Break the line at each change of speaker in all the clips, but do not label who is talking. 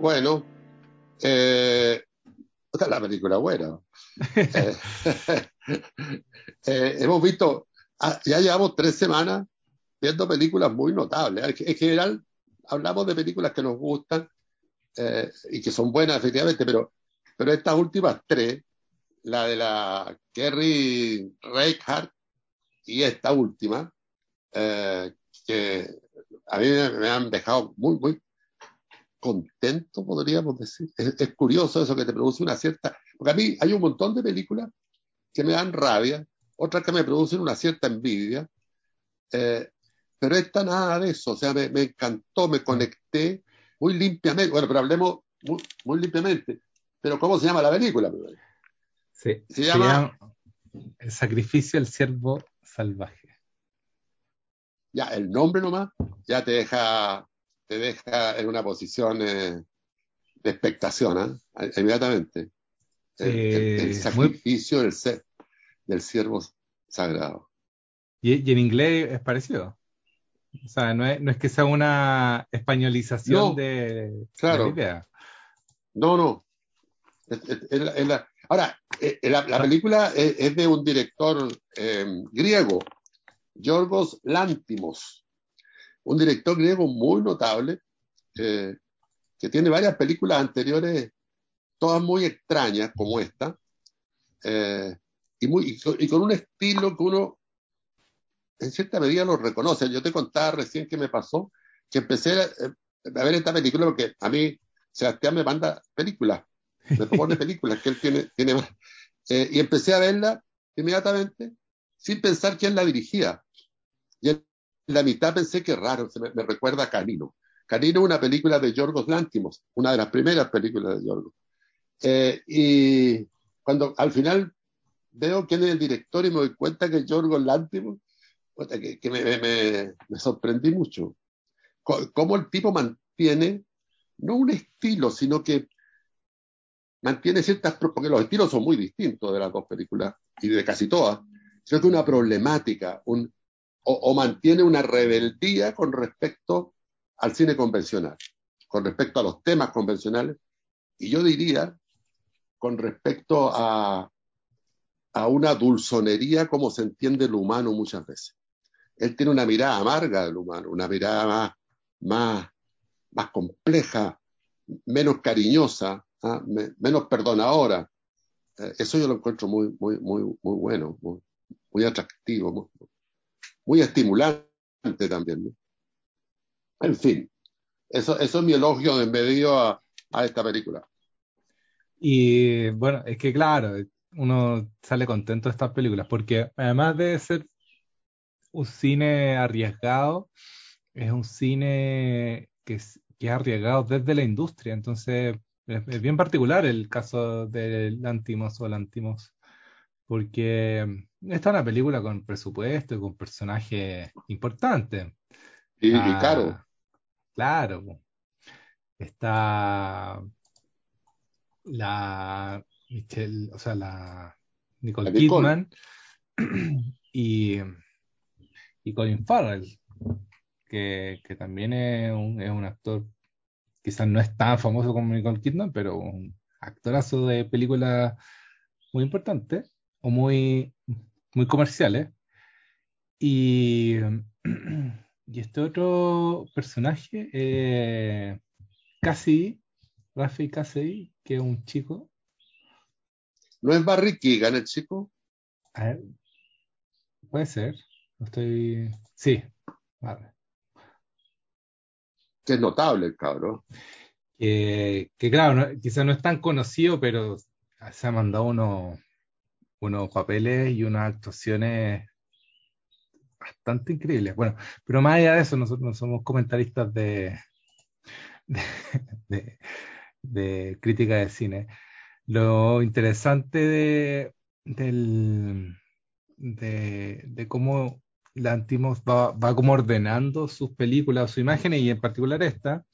Bueno, eh, esta es la película buena. Eh, eh, hemos visto, ah, ya llevamos tres semanas viendo películas muy notables. En general, hablamos de películas que nos gustan eh, y que son buenas, efectivamente, pero, pero estas últimas tres, la de la Kerry Reichardt y esta última, eh, que a mí me, me han dejado muy, muy contento, podríamos decir. Es, es, curioso eso que te produce una cierta... Porque a mí hay un montón de películas que me dan rabia, otras que me producen una cierta envidia, eh, pero esta nada de eso, o sea, me, me, encantó, me conecté muy limpiamente, bueno, pero hablemos muy, muy limpiamente, pero ¿cómo se llama la película?
Sí, se, llama... se llama El sacrificio del siervo salvaje.
Ya, el nombre nomás ya te deja te deja en una posición eh, de expectación, ¿eh? inmediatamente. El, el, el sacrificio muy... del, del siervo sagrado.
¿Y, ¿Y, en inglés es parecido? O sea, no es, no es que sea una españolización
no,
de,
claro.
de, la idea.
No, no. Es, es, la, ahora, la, la, película es, de un director eh, griego, Yorgos Lántimos un director griego muy notable, eh, que tiene varias películas anteriores, todas muy extrañas, como esta, eh, y, muy, y, con, y, con, un estilo que uno, en cierta medida, lo reconoce. Yo te contaba recién que me pasó, que empecé a, a ver esta película porque a mí Sebastián me manda películas, me pone películas que él tiene, tiene más. Eh, y empecé a verla inmediatamente sin pensar quién la dirigía. Y en la mitad pensé que raro, se me, me, recuerda a Canino. Canino una película de Yorgos Lántimos, una de las primeras películas de Yorgos. Eh, y cuando al final veo quién es el director y me doy cuenta que es Yorgos Lántimos, que, que me, me, me, sorprendí mucho. Cómo el tipo mantiene, no un estilo, sino que mantiene ciertas, porque los estilos son muy distintos de las dos películas y de casi todas, sino que una problemática, un, o, mantiene una rebeldía con respecto al cine convencional, con respecto a los temas convencionales, y yo diría con respecto a, a una dulzonería como se entiende lo humano muchas veces. Él tiene una mirada amarga del humano, una mirada más, más, más compleja, menos cariñosa, ¿ah? Me, menos perdonadora. Eh, eso yo lo encuentro muy, muy, muy, muy bueno, muy, muy atractivo, muy, muy estimulante también. En fin, eso, eso es mi elogio en medio a, a esta película.
Y bueno, es que claro, uno sale contento de estas películas, porque además de ser un cine arriesgado, es un cine que es, que es arriesgado desde la industria, entonces es, es bien particular el caso del Lantimos o Lantimos, porque esta es una película con presupuesto y con personajes importantes.
Y, ah, y caro.
Claro. Está la Michelle, o sea, la Nicole
La Nicole.
Kidman y, y Colin Farrell, que, que también es un, es un actor, quizás no es tan famoso como Nicole Kidman, pero un actorazo de película muy importante o muy, muy comerciales. Y, y este otro personaje, eh, Cassidy, Rafi Cassidy, que es un chico.
¿No es Barry Keegan el chico?
A ver, puede ser. No estoy. Sí, vale.
Que es notable el cabrón.
Que, que claro, no, quizás no es tan conocido, pero se ha mandado unos, unos papeles y unas actuaciones bastante increíbles. Bueno, pero más allá de eso, nosotros no somos comentaristas de, de, de, crítica de cine. Lo interesante de, del, de, de cómo Lantimos va, va como ordenando sus películas, sus imágenes, y en particular esta,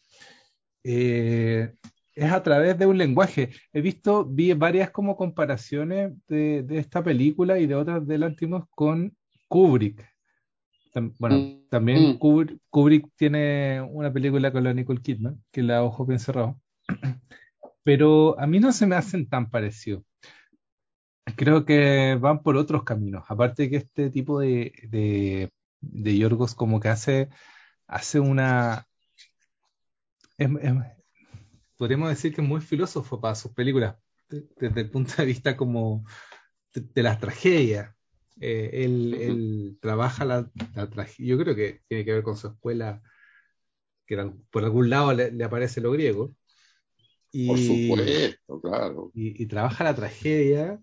eh, es a través de un lenguaje. He visto, vi varias como comparaciones de, de esta película y de otras de Lantimos con Kubrick. Tam, bueno,
Mm,
también
mm.
Kubrick, Kubrick, tiene una película con la Nicole Kidman, que La Ojo Bien Cerrado. pero a mí no se me hacen tan parecidos. Creo que van por otros caminos. Aparte que este tipo de, de, de Yorgos como que hace, hace una... es- es- podríamos decir que es muy filósofo para sus películas, de- desde el punto de vista como de, de las tragedias. Eh, él, trabaja la, la tragedia, yo creo que tiene que ver con su escuela, que era- por algún lado le, le aparece lo griego, y,
Por supuesto, claro.
y, y trabaja la tragedia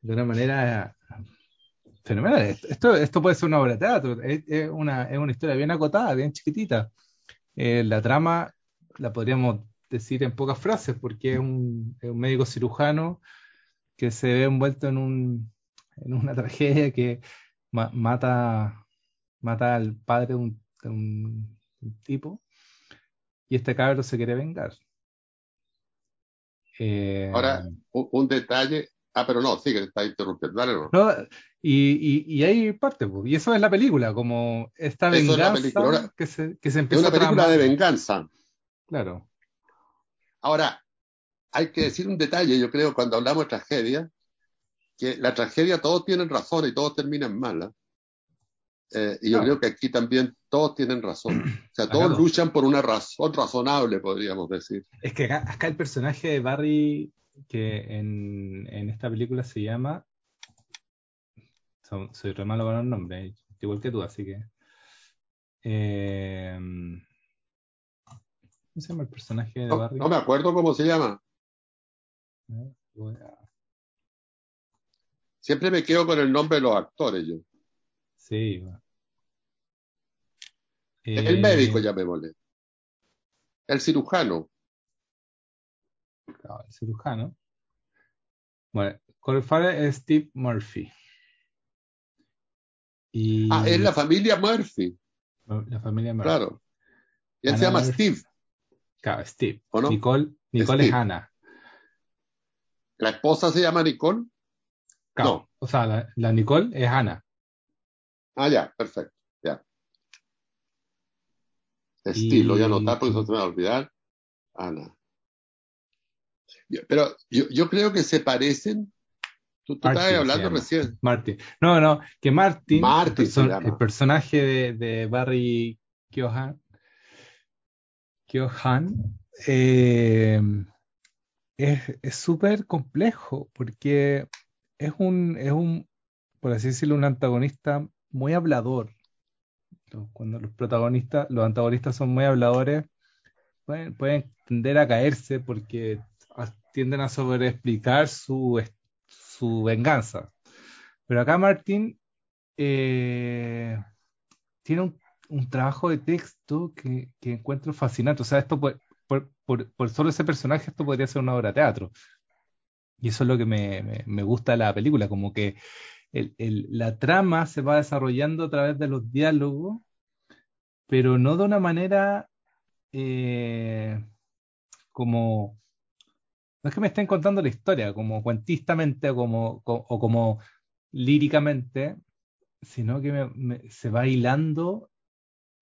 de una manera fenomenal. Esto, esto puede ser una obra de teatro, es, es una, es una historia bien acotada, bien chiquitita. Eh, la trama la podríamos decir en pocas frases, porque es un, es un médico cirujano que se ve envuelto en, un, en una tragedia que ma- mata, mata al padre de un, de un- tipo y este cabro se quiere vengar. Eh,
Ahora, un, un detalle. Ah, pero no, sigue, está interrumpiendo. Dale, no.
no, y, y, y hay parte, y eso es la película, como esta
Eso es la
venganza
película. Ahora,
que se, que se
Es
empieza
una
a
película de venganza.
Claro,
Ahora, hay que decir un detalle, yo creo, cuando hablamos de tragedia, que la tragedia todos tienen razón y todos terminan mal. ¿ah? Eh, y yo
Claro.
creo que aquí también todos tienen razón. O sea, todos luchan por una razón razonable, podríamos decir.
Es que acá, acá el personaje de Barry, que en, en esta película se llama. so- soy re malo con los nombres, igual que tú, así que. eh, ¿Cómo se llama el personaje de
No,
Barry?
no me acuerdo cómo se llama.
Eh,
Siempre me quedo con el nombre de los actores yo.
Sí, va.
El
Eh,
médico, llamémosle. El cirujano.
claro, el cirujano. Bueno, Colin Farrell es Steve Murphy. Y
Ah, es la familia Murphy,
la familia Murphy.
claro. Y él se llama
Murphy.
Steve,
Claro, Steve.
¿o no?
Nicole, Nicole es. Ana.
La esposa se llama Nicole.
Claro,
No.
O sea, la, la Nicole es Ana.
Ah, ya, perfecto. Ya.
Y-
Steve, lo voy a anotar porque eso se me va a olvidar. Ana. Pero yo, yo creo que se parecen. Tú, tú
Martin
estabas hablando recién.
Martin. No, no, que Martin,
Martin
perso- el personaje de, de Barry Keoghan, Keoghan, eh, es súper complejo porque es un, es un, por así decirlo, un antagonista muy hablador. Cuando los protagonistas, los antagonistas son muy habladores, pueden, pueden tender a caerse porque tienden a sobreexplicar su, su venganza. Pero acá Martín eh, tiene un, un trabajo de texto que, que encuentro fascinante. O sea, esto por, por, por- solo ese personaje, esto podría ser una obra de teatro. Y eso es lo que me, me- gusta de la película, como que el- el- la trama se va desarrollando a través de los diálogos, pero no de una manera eh, como, no es que me estén contando la historia, como cuentistamente o como, co- o como líricamente, sino que se va hilando.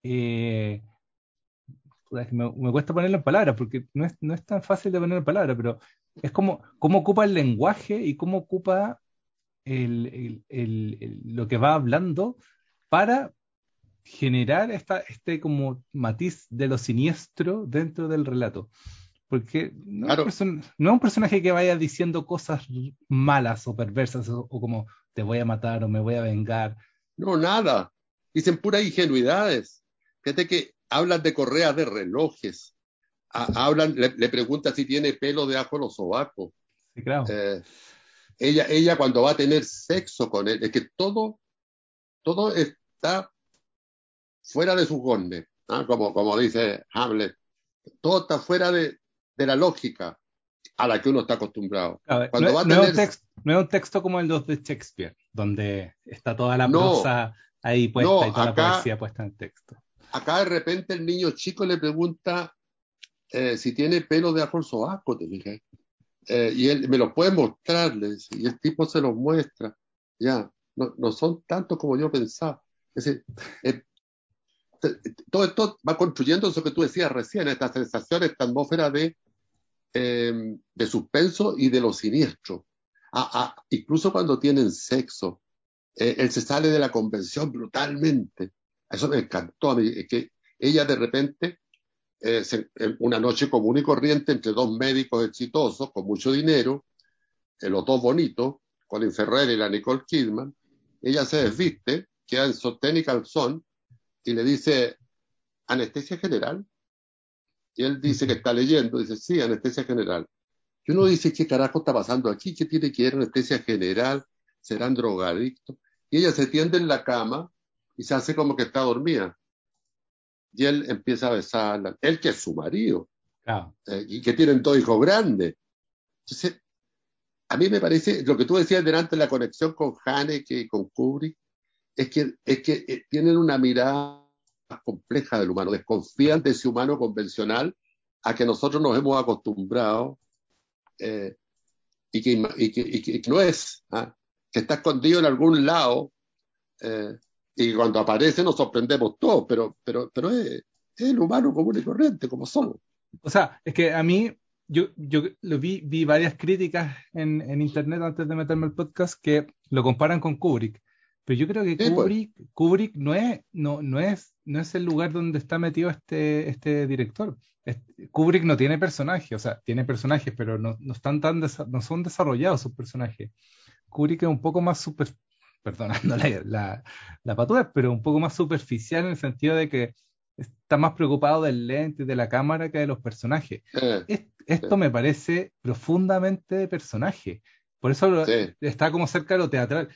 Eh, me, me cuesta ponerlo en palabras, porque no es, no es tan fácil de poner en palabras, pero es como cómo ocupa el lenguaje y cómo ocupa el- el- el- lo que va hablando para generar esta, este como matiz de lo siniestro dentro del relato. Porque no,
Claro.
es, un no es un personaje que vaya diciendo cosas malas o perversas o, o como te voy a matar o me voy a vengar.
No, nada. Dicen puras ingenuidades. Fíjate que hablan de correas de relojes. Ha- hablan, le, le pregunta si tiene pelo de los sobacos.
Sí, claro.
Eh, ella, ella cuando va a tener sexo con él, es que todo, todo está fuera de sus gones, ¿ah? como, como dice Hamlet. Todo está fuera de, de la lógica a la que uno está acostumbrado. Cuando
no,
va a
no es un no es texto como el de Shakespeare, donde está toda la
No.
prosa ahí puesta
No,
y toda
acá-
la poesía puesta en el texto.
Acá de repente el niño chico le pregunta eh, si tiene pelo debajo del sobaco, te fijas. Eh, y él me lo puede mostrar, y el tipo se lo muestra. Ya, no, no son tantos como yo pensaba. Es decir, eh, todo esto va construyendo eso que tú decías recién, esta sensación, esta atmósfera de eh, de suspenso y de lo siniestro. Ah, ah, incluso cuando tienen sexo, eh, él se sale de la convención brutalmente. Eso me encantó a mí, que ella de repente, eh, se, una noche común y corriente entre dos médicos exitosos, con mucho dinero, eh, los dos bonitos, Colin Ferrer y la Nicole Kidman, ella se desviste, queda en sostén y calzón, y le dice, anestesia general. Y él dice que está leyendo, dice, sí, anestesia general. Y uno dice, ¿qué carajo está pasando aquí? ¿Qué tiene que ir anestesia general? ¿Serán drogadictos? Y ella se tiende en la cama y se hace como que está dormida. Y él empieza a besarla. Él que es su marido.
Claro.
Eh, y que tienen dos hijos grandes. Entonces, a mí me parece, lo que tú decías delante de la conexión con Haneke y con Kubrick, es que, es que eh, tienen una mirada más compleja del humano, desconfían de ese humano convencional a que nosotros nos hemos acostumbrado eh, y, que, y, que, y, que, no es, ¿ah? que está escondido en algún lado eh, y cuando aparece nos sorprendemos todos, pero, pero, pero es, es, el humano común y corriente, como somos.
O sea, es que a mí, yo, yo lo vi, vi varias críticas en, en internet antes de meterme al podcast que lo comparan con Kubrick. Pero yo creo que sí, Kubrick, pues. Kubrick no, es, no, no, es, no es el lugar donde está metido este, este director. Kubrick no tiene personajes, o sea, tiene personajes, pero no, no están tan no son desarrollados sus personajes. Kubrick es un poco más super, perdonando la, la, la patura, pero un poco más superficial en el sentido de que está más preocupado del lente de la cámara que de los personajes.
Eh,
es, esto me parece profundamente de personaje. Por eso
Sí.
está como cerca de lo teatral.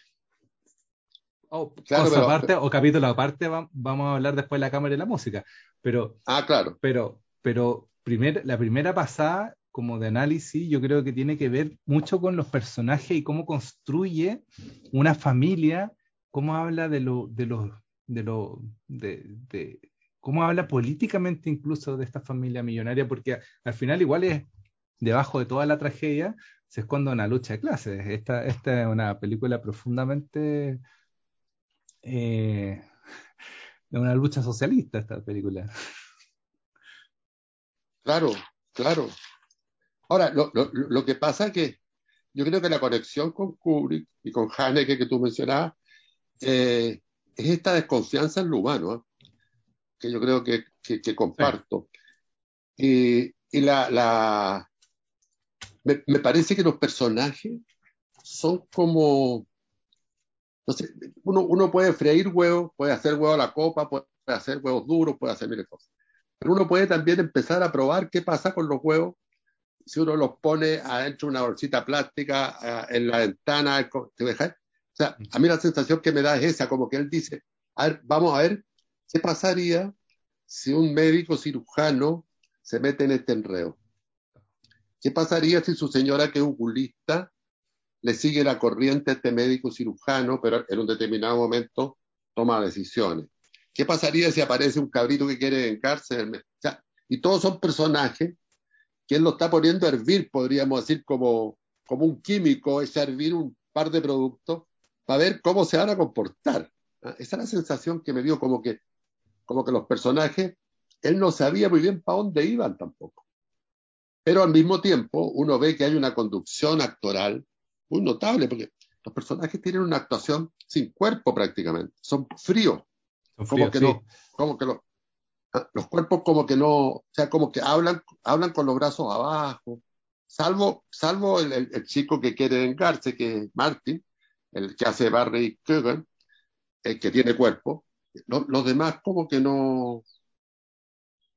O
Claro,
cosa
pero-
aparte, o capítulo aparte, va- vamos a hablar después de la cámara y la música. Pero,
Ah, claro.
pero, pero primer, la primera pasada, como de análisis, yo creo que tiene que ver mucho con los personajes y cómo construye una familia, cómo habla de lo, de los, de lo, de, cómo habla políticamente incluso de esta familia millonaria, porque al final igual es debajo de toda la tragedia se esconde una lucha de clases. Esta, es una película profundamente eh, una lucha socialista, esta película.
Claro, claro. Ahora, lo, lo, lo que pasa es que yo creo que la conexión con Kubrick y con Haneke que tú mencionabas eh, es esta desconfianza en lo humano, ¿eh? que yo creo que, que, que comparto. Y, y la, la me, me parece que los personajes son como, no sé, uno, uno puede freír huevos, puede hacer huevo a la copa, puede hacer huevos duros, puede hacer miles de cosas. Pero uno puede también empezar a probar qué pasa con los huevos si uno los pone adentro de una bolsita plástica eh, en la ventana. O sea, a mí la sensación que me da es esa, como que él dice, a ver, vamos a ver qué pasaría si un médico cirujano se mete en este enredo. ¿Qué pasaría si su señora, que es oculista, le sigue la corriente a este médico cirujano, pero en un determinado momento toma decisiones? ¿Qué pasaría si aparece un cabrito que quiere vengarse? O sea, y todos son personajes que él lo está poniendo a hervir, podríamos decir, como, como un químico, es hervir un par de productos para ver cómo se van a comportar. ¿Ah? Esa es la sensación que me dio, como que, como que los personajes, él no sabía muy bien para dónde iban tampoco. Pero al mismo tiempo, uno ve que hay una conducción actoral muy notable, porque los personajes tienen una actuación sin cuerpo prácticamente, son fríos,
Son
como que
sí.
no, como que lo- ah, los cuerpos como que no, o sea, como que hablan, hablan con los brazos abajo, salvo, salvo el, el- el chico que quiere vengarse, que es Martin, el que hace Barry Keoghan, el que tiene cuerpo, Lo- los demás como que no,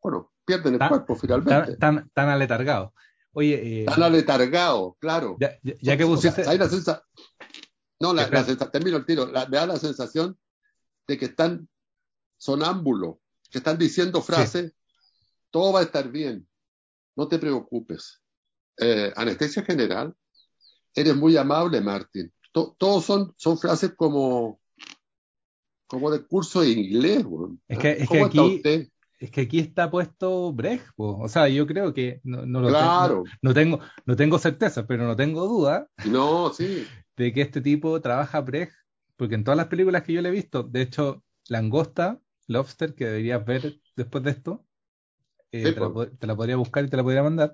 bueno, pierden el
Tan-
cuerpo finalmente,
Tan, tan, tan aletargados. Oye, eh,
están aletargados, claro.
ya, ya- ya que
O sea,
pusiste.
hay la sensa- No, la,
Espera.
la sensa- termino el tiro. La- me da la sensación de que están sonámbulos, que están diciendo frases, todo va a estar bien, no te preocupes. Eh, anestesia general, eres muy amable, Martín. To- todos son, son frases como, como de curso de inglés.
Es que- es que
¿Cómo está
aquí-
usted?
Es que aquí está puesto Brecht, po. o sea, yo creo que no, no lo te-
Claro.
no, no tengo, no tengo certeza, pero no tengo duda
No, sí.
de que este tipo trabaja Brecht, porque en todas las películas que yo le he visto, de hecho, Langosta, Lobster, que deberías ver después de esto, eh,
Sí,
te, la,
pues.
te la podría buscar y te la podría mandar.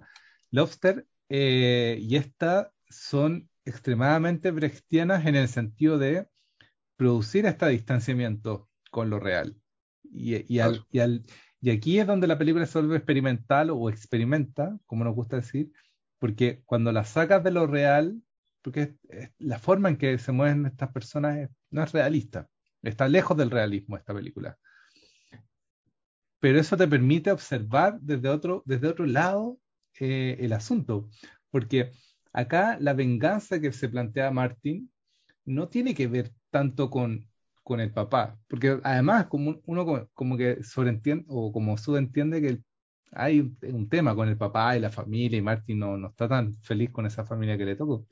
Lobster eh, y esta son extremadamente brechtianas en el sentido de producir este distanciamiento con lo real. Y, y, al, y, al, y, aquí es donde la película se vuelve experimental o experimenta, como nos gusta decir, porque cuando la sacas de lo real, porque la forma en que se mueven estas personas no es realista, está lejos del realismo esta película. Pero eso te permite observar desde otro, desde otro lado eh, el asunto, porque acá la venganza que se plantea Martin no tiene que ver tanto con, con el papá, porque además como uno como, que sobreentiende o como subentiende que hay un, tema con el papá y la familia y Martin no, no, está tan feliz con esa familia que le tocó,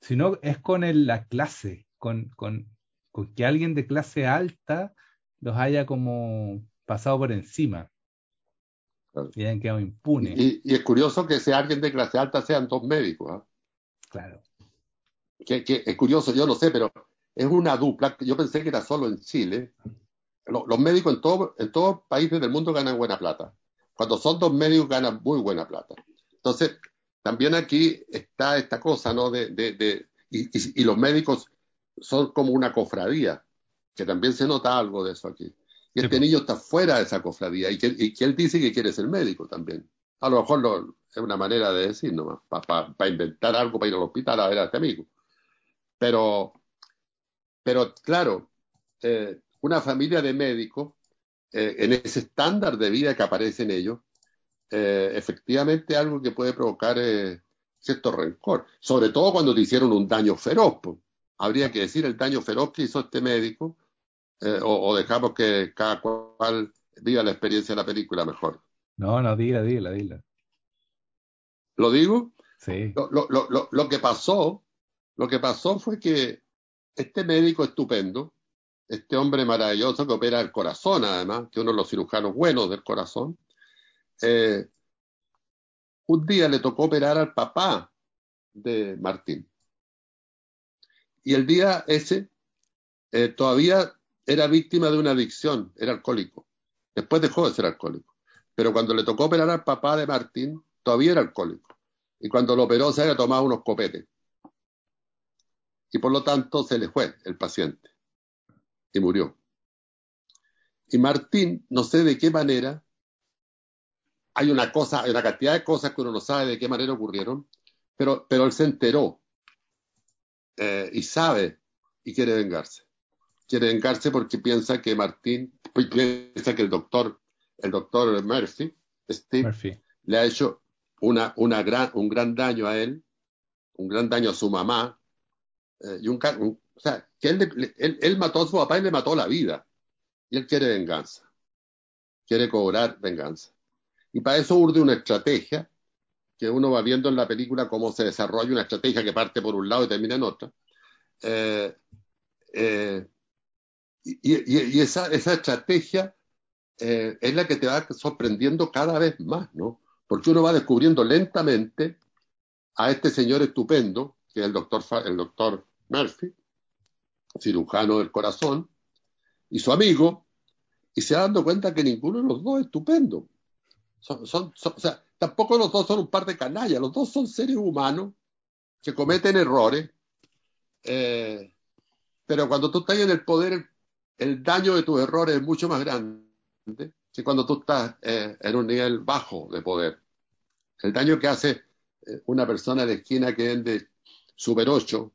sino es con el, la clase, con, con, con que alguien de clase alta los haya como pasado por encima. Y hayan quedado impunes.
Y, y, es curioso que sea alguien de clase alta sean dos médicos. ¿eh?
Claro.
Que, que, es curioso, yo lo sé, pero es una dupla. Yo pensé que era solo en Chile. Los, los médicos en, todo, en todos países del mundo ganan buena plata. Cuando son dos médicos ganan muy buena plata. Entonces, también aquí está esta cosa, ¿no? De, de, de y, y, y, los médicos son como una cofradía, que también se nota algo de eso aquí. Y este sí, niño está fuera de esa cofradía y que, y que, él dice que quiere ser médico también. A lo mejor lo, es una manera de decir nomás, para pa, pa inventar algo para ir al hospital a ver a este amigo. Pero, pero claro, eh, una familia de médicos, eh, en ese estándar de vida que aparece en ellos, eh, efectivamente algo que puede provocar cierto rencor, sobre todo cuando te hicieron un daño feroz. Pues. Habría que decir el daño feroz que hizo este médico, eh, o, o, dejamos que cada cual viva la experiencia de la película mejor.
No, no, dila, dila, dila.
¿Lo digo?
Sí.
Lo, lo, lo, lo, que pasó, lo que pasó fue que este médico estupendo, este hombre maravilloso que opera el corazón, además, que uno de los cirujanos buenos del corazón, eh, un día le tocó operar al papá de Martín. Y el día ese eh, todavía era víctima de una adicción, era alcohólico. Después dejó de ser alcohólico. Pero cuando le tocó operar al papá de Martín, todavía era alcohólico. Y cuando lo operó se había tomado unos copetes. Y por lo tanto se le fue el paciente. Y murió. Y Martín, no sé de qué manera, hay una cosa, hay una cantidad de cosas que uno no sabe de qué manera ocurrieron, pero, él se enteró eh, y sabe y quiere vengarse quiere vengarse porque piensa que Martín, piensa que el doctor, el doctor Murphy, Steve,
Murphy.
le ha hecho una, una gran, un gran daño a él, un gran daño a su mamá, eh, y un, un, o sea, que él, él, él, mató a su papá y le mató la vida, y él quiere venganza, quiere cobrar venganza. Y para eso urde una estrategia, que uno va viendo en la película cómo se desarrolla una estrategia que parte por un lado y termina en otra. Eh, eh, y, esa, esa, estrategia eh, es la que te va sorprendiendo cada vez más, ¿no? Porque uno va descubriendo lentamente a este señor estupendo, que es el doctor, el doctor Murphy, cirujano del corazón, y su amigo, y se va dando cuenta que ninguno de los dos es estupendo. Son, son, son, o sea, tampoco los dos son un par de canallas, los dos son seres humanos que cometen errores, eh, pero cuando tú estás en el poder el daño de tus errores es mucho más grande que cuando tú estás eh, en un nivel bajo de poder. El daño que hace eh, una persona de esquina que vende Super 8,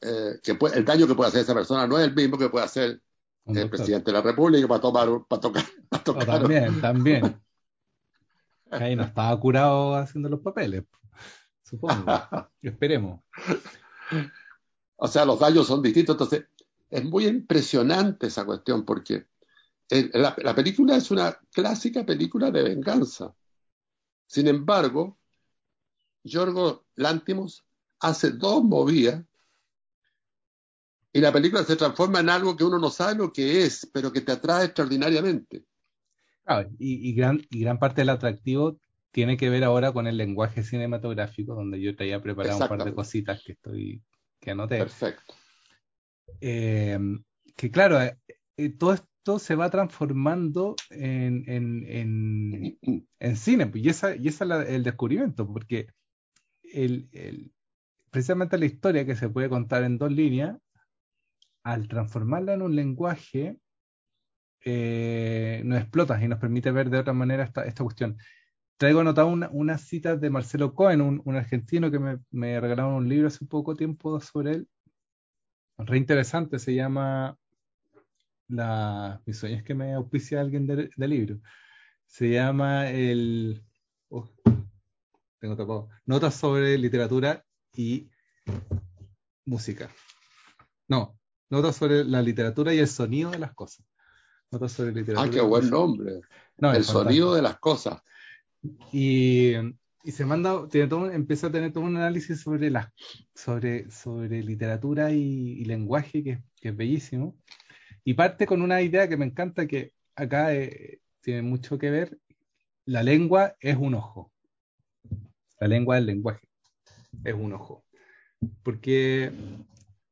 eh, que puede, el daño que puede hacer esa persona no es el mismo que puede hacer el presidente de la República para tomar para tocar. Para tocar
no, también, también. Ahí no estaba curado haciendo los papeles, supongo. Esperemos.
O sea, los daños son distintos. Entonces, es muy impresionante esa cuestión porque el, la, la, película es una clásica película de venganza. Sin embargo, Yorgo Lántimos hace dos movidas y la película se transforma en algo que uno no sabe lo que es, pero que te atrae extraordinariamente.
Ah, y, y, gran, y gran parte del atractivo tiene que ver ahora con el lenguaje cinematográfico, donde yo traía preparado un par de cositas que estoy que anoté.
Perfecto.
Eh, que claro, eh, todo, esto se va transformando en, en, en, cine. Y esa, y esa es el descubrimiento, porque el, el, precisamente la historia que se puede contar en dos líneas, al transformarla en un lenguaje, eh, nos explota y nos permite ver de otra manera esta, esta cuestión. Traigo anotado una, unas citas de Marcelo Cohen, un, un argentino que me, me, regalaron un libro hace poco tiempo sobre él. Re interesante, se llama la, Mi sueño es que me auspicia alguien del de libro. Se llama el. Oh, tengo tapado. Notas sobre literatura y música. No, notas sobre la literatura y el sonido de las cosas. Notas sobre literatura.
Ah, qué buen nombre. No, el sonido de las cosas.
Y, y se manda, tiene todo, empieza a tener todo un análisis sobre, la, sobre, sobre literatura y, y lenguaje que, que, es bellísimo. Y parte con una idea que me encanta, que acá eh, tiene mucho que ver. La lengua es un ojo. La lengua del lenguaje es un ojo. Porque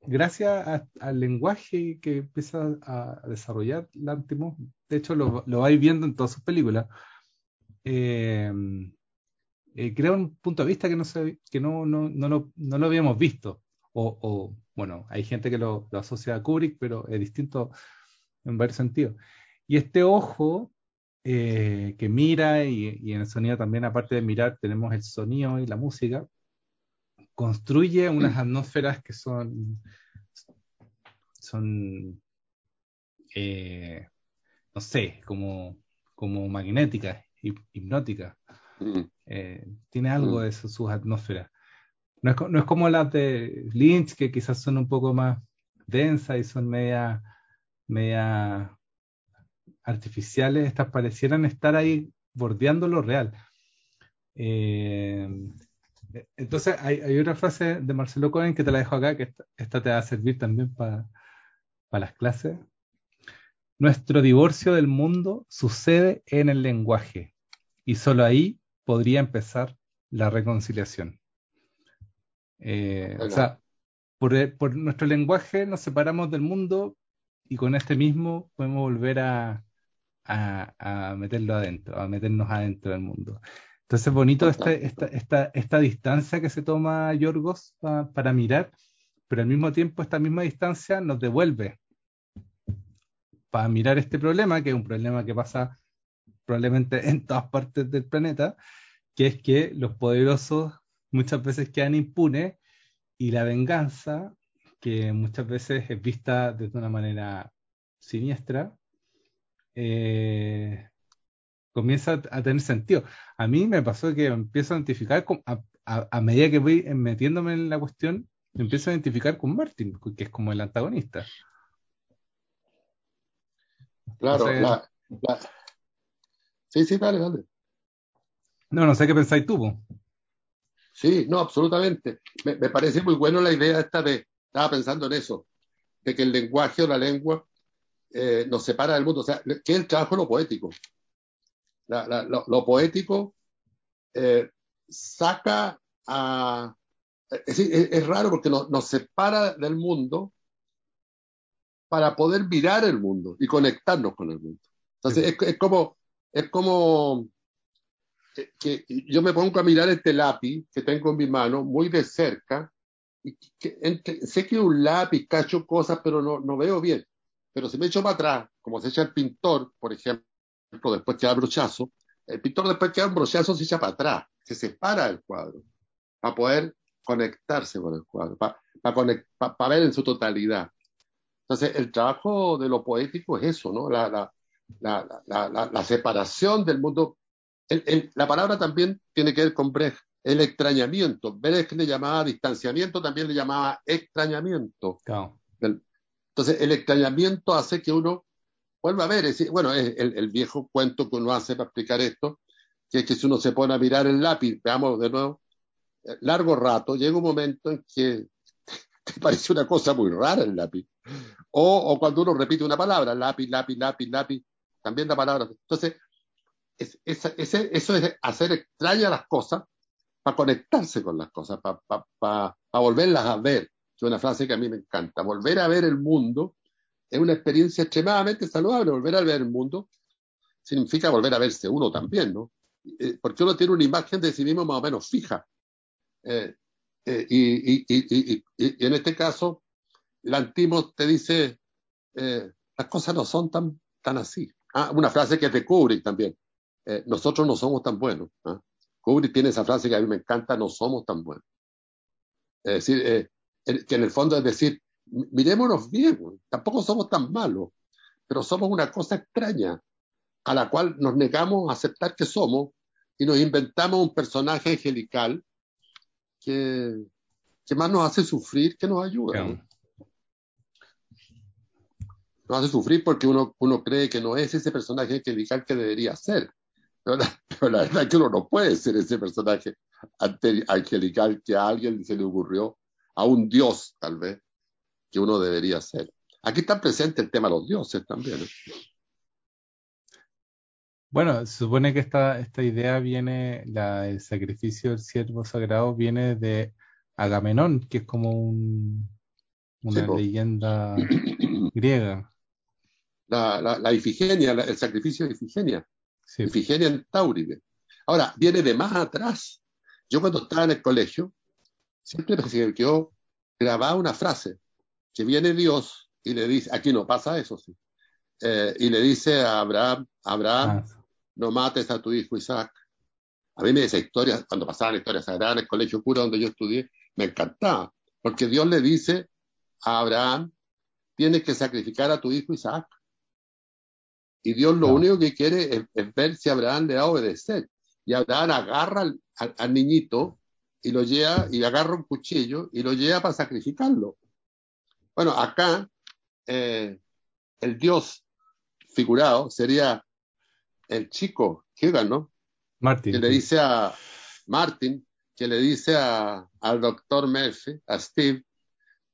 gracias al lenguaje que empieza a desarrollar Lantimos, de hecho lo, lo vais viendo en todas sus películas, eh, eh, crea un punto de vista que no, se, que no, no, no, lo, no lo habíamos visto. O, o, bueno, hay gente que lo, lo, asocia a Kubrick, pero es distinto en varios sentidos. Y este ojo eh, que mira, y, y, en el sonido también, aparte de mirar, tenemos el sonido y la música, construye unas atmósferas que son, son eh, no sé, como, como magnéticas, hipnóticas. Mm. Eh, tiene algo mm. de eso, sus atmósferas. No es, no es, como las de Lynch, que quizás son un poco más densas y son media, media artificiales. Estas parecieran estar ahí bordeando lo real. Eh, entonces, hay, hay, otra frase de Marcelo Cohen que te la dejo acá, que esta, esta te va a servir también para las clases. Nuestro divorcio del mundo sucede en el lenguaje y solo ahí podría empezar la reconciliación. Eh, o sea, por, por, nuestro lenguaje nos separamos del mundo y con este mismo podemos volver a, a, a meterlo adentro, a meternos adentro del mundo. Entonces es bonito esta, esta, esta, esta, distancia que se toma Yorgos pa, para mirar, pero al mismo tiempo esta misma distancia nos devuelve para mirar este problema, que es un problema que pasa probablemente en todas partes del planeta, que es que los poderosos muchas veces quedan impunes y la venganza, que muchas veces es vista de una manera siniestra, eh, comienza a tener sentido. A mí me pasó que empiezo a identificar, con, a, a, a, medida que voy metiéndome en la cuestión, me empiezo a identificar con Martin, que es como el antagonista.
Claro, o sea, la, la... sí, sí, dale, dale.
No, no sé qué pensáis tú.
Sí, no, absolutamente. Me, me, parece muy bueno la idea esta de, estaba pensando en eso, de que el lenguaje o la lengua eh, nos separa del mundo, o sea, que el trabajo lo poético la, la, lo, lo, poético eh, saca a... Es, es, es raro porque no, nos separa del mundo para poder mirar el mundo y conectarnos con el mundo. Entonces, es, es como, es como que yo me pongo a mirar este lápiz que tengo en mi mano muy de cerca y que, entre, sé que un lápiz cacho cosas, pero no, no veo bien. Pero si me echo para atrás, como se echa el pintor, por ejemplo, después que da brochazo, el pintor después que da un brochazo se echa para atrás, se separa del cuadro, para poder conectarse con el cuadro, para, para, conect, ver en su totalidad. Entonces, el trabajo de lo poético es eso, ¿no? La, la, la, la, la separación del mundo. El, el, la palabra también tiene que ver con Brecht, el extrañamiento. Brecht le llamaba distanciamiento, también le llamaba extrañamiento.
Claro.
Entonces, el extrañamiento hace que uno vuelva a ver, es, bueno, es el, el, viejo cuento que uno hace para explicar esto, que es que si uno se pone a mirar el lápiz, veamos de nuevo, largo rato, llega un momento en que te parece una cosa muy rara el lápiz. O, o cuando uno repite una palabra, lápiz, lápiz, lápiz, lápiz, también la palabra. Entonces, es, es, es, eso es hacer extrañas las cosas para conectarse con las cosas, para pa, pa, volverlas a ver. Es una frase que a mí me encanta. Volver a ver el mundo es una experiencia extremadamente saludable. Volver a ver el mundo significa volver a verse uno también, ¿no? Eh, porque uno tiene una imagen de sí mismo más o menos fija. Eh, eh, y, y, y, y, en este caso, Lantimos te dice, las cosas no son tan, tan así. Ah, una frase que es de Kubrick también. nosotros no somos tan buenos. ¿ah? Kubrick tiene esa frase que a mí me encanta, no somos tan buenos. Es decir, que en el fondo es decir, mirémonos bien, tampoco somos tan malos, pero somos una cosa extraña a la cual nos negamos a aceptar que somos y nos inventamos un personaje angelical que, que más nos hace sufrir que nos ayuda. Nos hace sufrir porque uno, uno cree que no es ese personaje angelical que debería ser. Pero la, verdad es que uno no puede ser ese personaje angelical que a alguien se le ocurrió, a un dios tal vez, que uno debería ser. Aquí está presente el tema de los dioses también.
Bueno, se supone que esta, esta idea viene, la, el sacrificio del siervo sagrado viene de Agamenón, que es como un, una leyenda griega.
La, la, la Ifigenia, el sacrificio de Ifigenia. Ifigenia en Tauride. Ahora, viene de más atrás. Yo cuando estaba en el colegio, siempre me quedó grababa una frase, que viene Dios y le dice, aquí no pasa eso, sí. Eh, y le dice a Abraham, Abraham, ah no mates a tu hijo Isaac. A mí me esa historia, cuando pasaban historias sagradas en el colegio cura donde yo estudié, me encantaba, porque Dios le dice a Abraham, tienes que sacrificar a tu hijo Isaac. Y Dios lo único que quiere es, ver si Abraham le va a obedecer. Y Abraham agarra al, niñito y lo lleva, y agarra un cuchillo y lo lleva para sacrificarlo. Bueno, acá eh, el Dios figurado sería el chico Hugan, ¿no?
Martin.
Que le dice a Martin, que le dice a, al doctor Murphy, a Steve,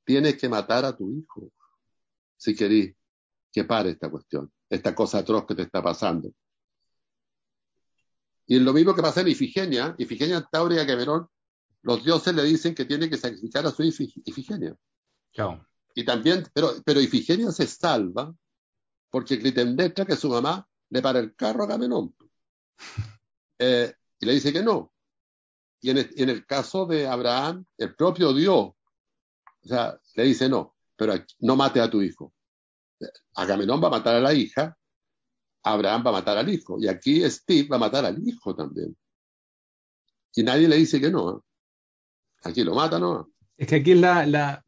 tienes que matar a tu hijo si querís que pare esta cuestión, esta cosa atroz que te está pasando. Y es lo mismo que pasa en Ifigenia, Ifigenia, Tauria, Camerón, los dioses le dicen que tiene que sacrificar a su Ifigenia.
Chao.
Y también, pero, pero Ifigenia se salva porque Clitemnestra, que es su mamá, le para el carro a Agamenón. Eh, y le dice que no. Y en, el, caso de Abraham, el propio Dios, o sea, le dice no, pero no mate a tu hijo. Agamenón va a matar a la hija, Abraham va a matar al hijo. Y aquí Steve va a matar al hijo también. Y nadie le dice que no. ¿eh? Aquí lo mata, ¿no?
Es que aquí la, la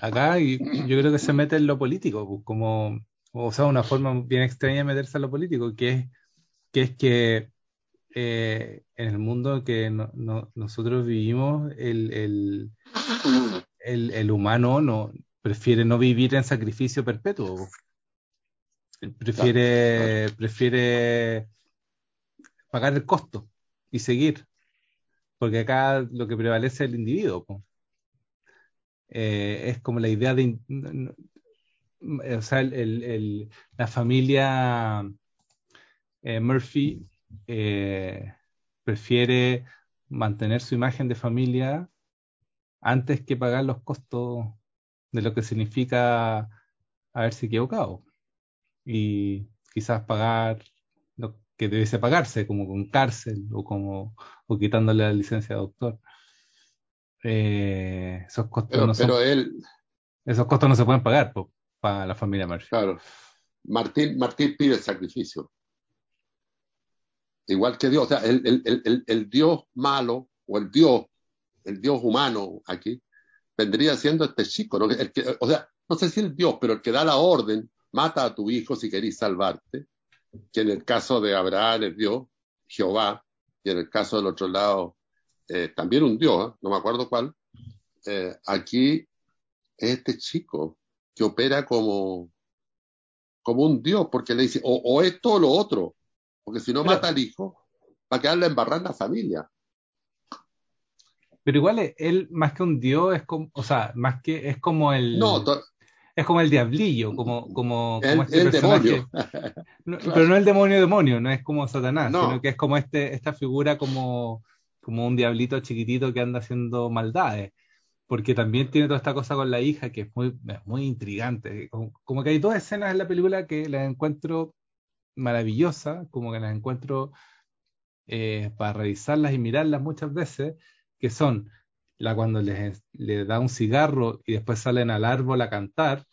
acá yo creo que se mete en lo político, pues, como o sea, una forma bien extraña de meterse a lo político, que es que, es que eh, en el mundo que nosotros vivimos, el, el, el, humano no, prefiere no vivir en sacrificio perpetuo. Prefiere, prefiere pagar el costo y seguir. Porque acá lo que prevalece es el individuo. Eh, es como la idea de o sea, el, la familia eh, Murphy eh, prefiere mantener su imagen de familia antes que pagar los costos de lo que significa haberse equivocado y quizás pagar lo que debiese pagarse como con cárcel o como o quitándole la licencia de doctor eh, esos costos no
pero él
esos costos no se pueden pagar para la familia Murphy.
Claro. Martín, Martín pide el sacrificio. Igual que Dios, o sea, el, el, el, el, Dios malo o el Dios, el Dios humano aquí, vendría siendo este chico, ¿no? El que, o sea, no sé si el Dios, pero el que da la orden, mata a tu hijo si querís salvarte, que en el caso de Abraham es Dios, Jehová, y en el caso del otro lado, eh, también un Dios, ¿eh? no me acuerdo cuál, eh, aquí este chico, que opera como, como un dios, porque le dice, o, esto o lo otro, porque si no mata al hijo, va a quedarle embarrar la familia.
Pero igual él, más que un dios, es como, o sea, más que es como el.
No,
es como el diablillo, como, como,
el, este demonio.
Pero no el demonio demonio, no es como Satanás, sino que es como este, esta figura como, como un diablito chiquitito que anda haciendo maldades. porque también tiene toda esta cosa con la hija que es muy, es muy intrigante. Como, como que hay dos escenas en la película que las encuentro maravillosas, como que las encuentro eh, para revisarlas y mirarlas muchas veces, que son la cuando les, les da un cigarro y después salen al árbol a cantar,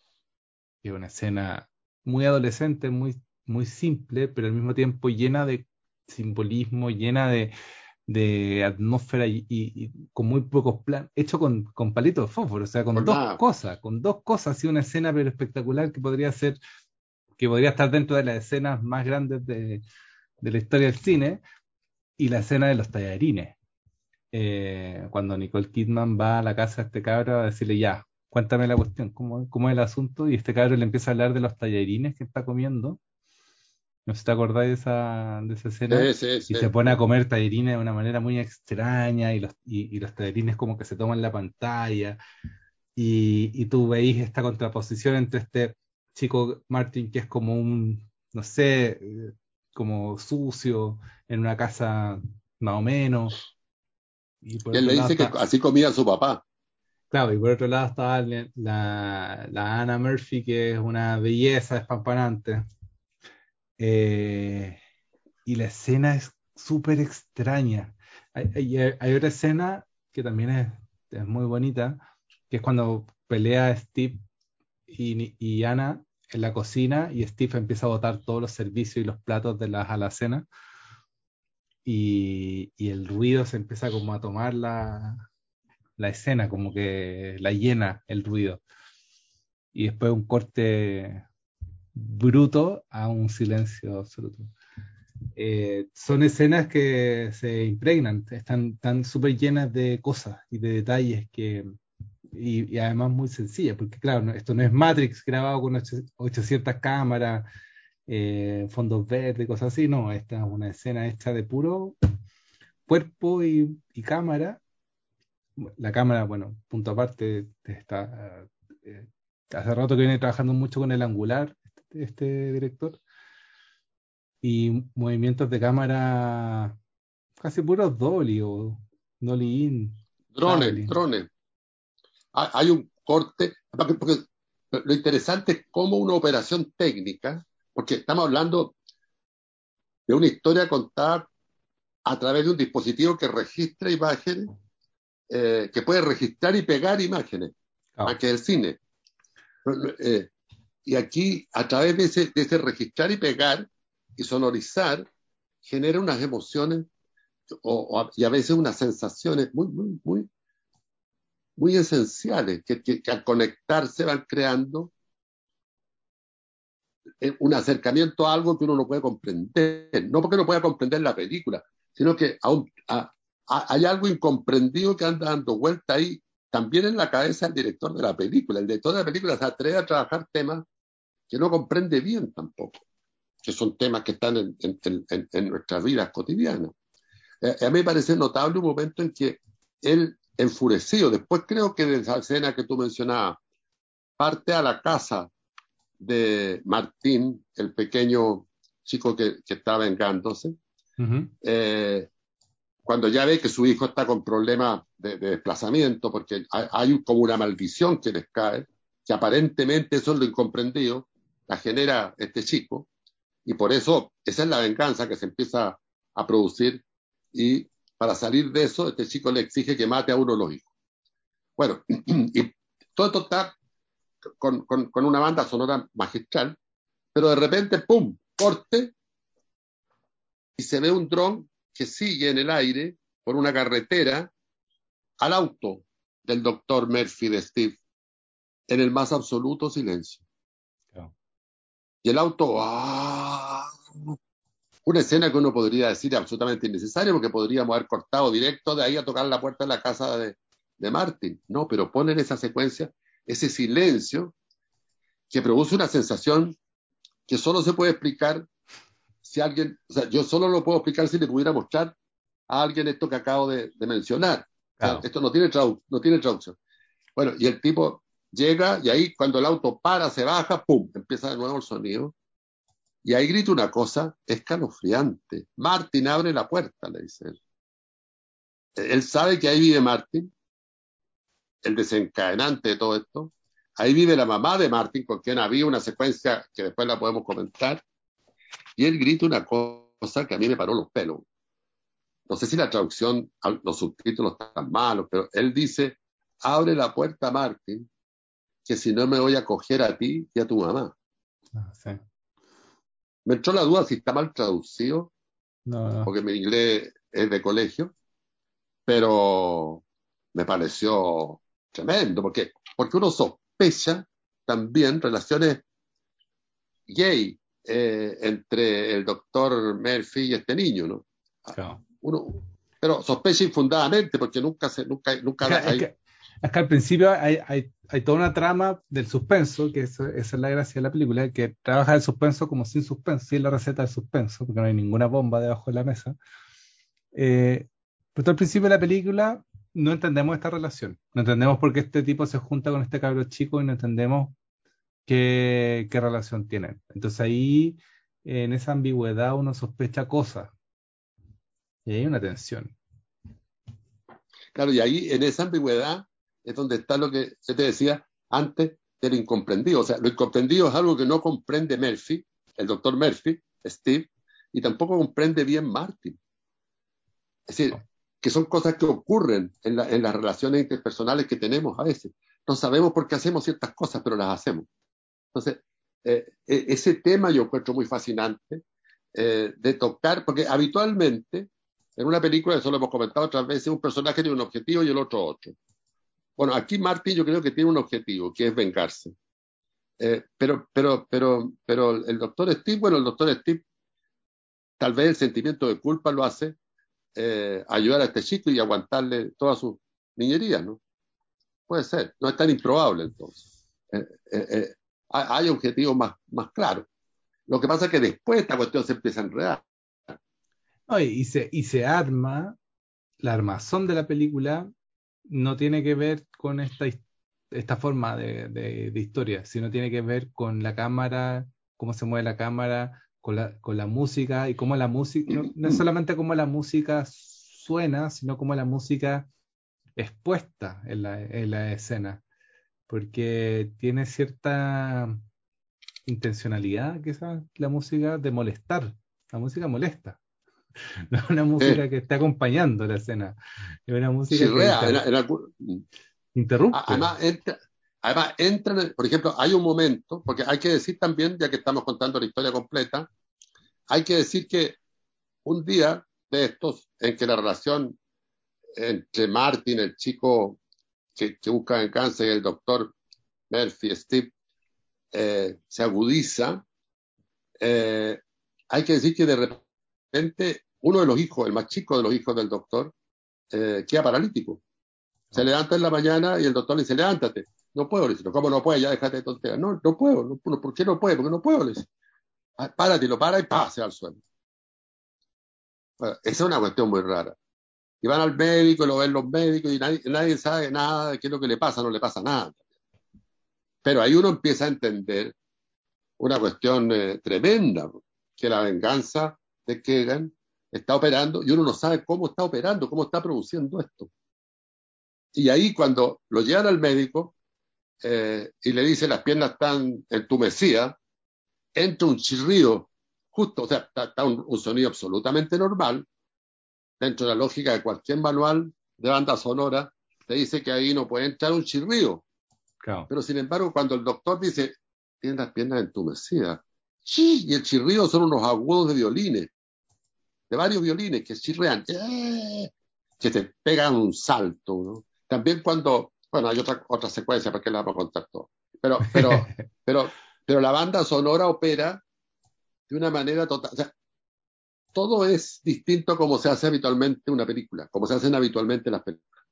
que es una escena muy adolescente, muy, muy simple, pero al mismo tiempo llena de simbolismo, llena de, de atmósfera y, y- y con muy pocos planos, hecho con, con palitos de fósforo, o sea, con dos
nada.
cosas, con dos cosas, así una escena pero espectacular que podría ser, que podría estar dentro de las escenas más grandes de, de la historia del cine, y la escena de los tallarines. Eh, cuando Nicole Kidman va a la casa de este cabro a decirle, ya, cuéntame la cuestión, ¿cómo, cómo es el asunto? Y este cabro le empieza a hablar de los tallarines que está comiendo. No sé si te acordáis de esa, de esa escena.
Sí, sí,
Y se pone a comer tallarines de una manera muy extraña y los, y, y los tallarines como que se toman la pantalla. Y, y tú veis esta contraposición entre este chico Martin que es como un, no sé, eh, como sucio en una casa más o menos. Y por
Y él le dice que
está,
así comía su papá.
claro, y por otro lado está la, la, la Anna Murphy que es una belleza espampanante. Eh, y la escena es súper extraña. Hay, hay- hay otra escena que también es, es muy bonita, que es cuando pelea Steve y, y Ana en la cocina y Steve empieza a botar todos los servicios y los platos de las alacenas y, el ruido se empieza como a tomar la, la escena, como que la llena el ruido. Y después un corte bruto a un silencio absoluto. Eh, son escenas que se impregnan, están, están súper llenas de cosas y de detalles que, y, además muy sencillas, porque claro, esto no es Matrix grabado con ocho- 800 cámaras, eh, fondos verdes, cosas así, no, esta es una escena hecha de puro cuerpo y, y cámara. La cámara, bueno, punto aparte, está, eh, hace rato que viene trabajando mucho con el angular, este, este director y movimientos de cámara casi puros dolly o dolly in,
Drones, drones. Ha- Hay un corte, porque lo interesante es cómo una operación técnica, porque estamos hablando de una historia contada a través de un dispositivo que registra imágenes, eh, que puede registrar y pegar imágenes,
Claro.
más que el cine. Eh, y aquí, a través de ese, de ese registrar y pegar y sonorizar, genera unas emociones o, o- y a veces unas sensaciones muy, muy, muy, muy esenciales que, que- que al conectarse van creando un acercamiento a algo que uno no puede comprender. No porque no pueda comprender la película, sino que aún, hay algo incomprendido que anda dando vuelta ahí también en la cabeza del director de la película. El director de la película se atreve a trabajar temas que no comprende bien tampoco, que son temas que están en- en nuestras vidas cotidianas. Eh, a mí me parece notable un momento en que él, enfurecido, después creo que de esa escena que tú mencionabas, parte a la casa de Martín, el pequeño chico que, que está vengándose,
Ujú.
eh, cuando ya ve que su hijo está con problemas de, de desplazamiento, porque hay, hay como una maldición que les cae, que aparentemente eso es lo incomprendido, la genera este chico, y por eso esa es la venganza que se empieza a producir, y para salir de eso, este chico le exige que mate a uno de los hijos. Bueno, y todo esto está con, con, con una banda sonora magistral, pero de repente, ¡pum!, corte, y se ve un dron que sigue en el aire por una carretera al auto del doctor Murphy de Steve en el más absoluto silencio. Y el auto, ¡ah! una escena que uno podría decir absolutamente innecesaria porque podríamos haber cortado directo de ahí a tocar la puerta de la casa de, de Martin. No, pero ponen esa secuencia, ese silencio que produce una sensación que solo se puede explicar si alguien, o sea, yo solo lo puedo explicar si le pudiera mostrar a alguien esto que acabo de, de mencionar. O sea,
Claro.
esto no tiene, no tiene traducción. Bueno, y el tipo llega y ahí cuando el auto para, se baja, ¡pum! Empieza de nuevo el sonido. Y ahí grita una cosa escalofriante. Martin abre la puerta, le dice él. Él sabe que ahí vive Martin el desencadenante de todo esto. Ahí vive la mamá de Martin, con quien había una secuencia que después la podemos comentar. Y él grita una cosa que a mí me paró los pelos. No sé si la traducción, los subtítulos están malos, pero él dice, abre la puerta, Martin, que si no me voy a coger a ti y a tu mamá. Ah, sí. Me entró la duda si está mal traducido, no, porque mi inglés es de colegio, pero me pareció tremendo, porque, porque uno sospecha también relaciones gay eh, entre el doctor Murphy y este niño, ¿no? Uno, pero sospecha infundadamente, porque nunca se, nunca, nunca hay,
Acá al principio hay, hay, hay, toda una trama del suspenso, que esa es la gracia de la película, que trabaja el suspenso como sin suspenso, sin la receta del suspenso, porque no hay ninguna bomba debajo de la mesa. Eh, pero al principio de la película no entendemos esta relación, no entendemos por qué este tipo se junta con este cabro chico y no entendemos qué, qué relación tienen. Entonces ahí, en esa ambigüedad, uno sospecha cosas. Y hay una tensión.
Claro, y ahí en esa ambigüedad es donde está lo que se te decía antes del incomprendido. O sea, lo incomprendido es algo que no comprende Murphy, el doctor Murphy, Steve, y tampoco comprende bien Martin. Es decir, que son cosas que ocurren en, las relaciones interpersonales que tenemos a veces. No sabemos por qué hacemos ciertas cosas, pero las hacemos. Entonces, eh, e, ese tema yo encuentro muy fascinante eh, de tocar, porque habitualmente en una película, eso lo hemos comentado otras veces, un personaje tiene un objetivo y el otro otro. Bueno, aquí Marty yo creo que tiene un objetivo, que es vengarse. Eh, pero, pero, pero, pero el doctor Steve, bueno, el doctor Steve, tal vez el sentimiento de culpa lo hace eh, ayudar a este chico y aguantarle toda su niñería, ¿no? Puede ser, no es tan improbable entonces. Eh, hay objetivos más, más claros. Lo que pasa es que después esta cuestión se empieza a enredar.
y, se, y se arma la armazón de la película no tiene que ver con esta, esta forma de, de, historia, sino tiene que ver con la cámara, cómo se mueve la cámara, con la, con la música y cómo la música, no, es solamente cómo la música suena, sino cómo la música expuesta en la, en la escena, porque tiene cierta intencionalidad, que la música de molestar, la música molesta. no es una música que esté acompañando la escena, es una música que interrumpe.
Además entra, además, por ejemplo, hay un momento, porque hay que decir también, ya que estamos contando la historia completa, hay que decir que un día de estos en que la relación entre Martin, el chico que, busca en cáncer, y el doctor Murphy, Steve, eh, se agudiza, eh, hay que decir que de repente uno de los hijos, el más chico de los hijos del doctor, eh, queda paralítico. Se levanta en la mañana y el doctor le dice, levántate. No puedo, le dice, ¿cómo no puede? Ya déjate de tonterías. No, no puedo. No, ¿Por qué no puede? Porque no puedo, le dice. Ah, párate, lo para y pase al suelo. esa es una cuestión muy rara. Y van al médico, lo ven los médicos y nadie, sabe nada de qué es lo que le pasa, no le pasa nada. Pero ahí uno empieza a entender una cuestión eh, tremenda, que la venganza de Kegan está operando y uno no sabe cómo está operando, cómo está produciendo esto. Y ahí cuando lo llevan al médico eh, y le dice las piernas están entumecidas, entra un chirrido justo, o sea, está, un, sonido absolutamente normal, dentro de la lógica de cualquier manual de banda sonora, te dice que ahí no puede entrar un chirrido. Pero sin embargo, cuando el doctor dice, tiene las piernas entumecidas, y el chirrido son unos agudos de violines, de varios violines que chirrean, ¡eh! que te pegan un salto. También cuando, bueno, hay otra, otra secuencia, porque la vamos a contar todo. Pero, pero, pero, pero la banda sonora opera de una manera total. O sea, todo es distinto como se hace habitualmente una película, como se hacen habitualmente las películas.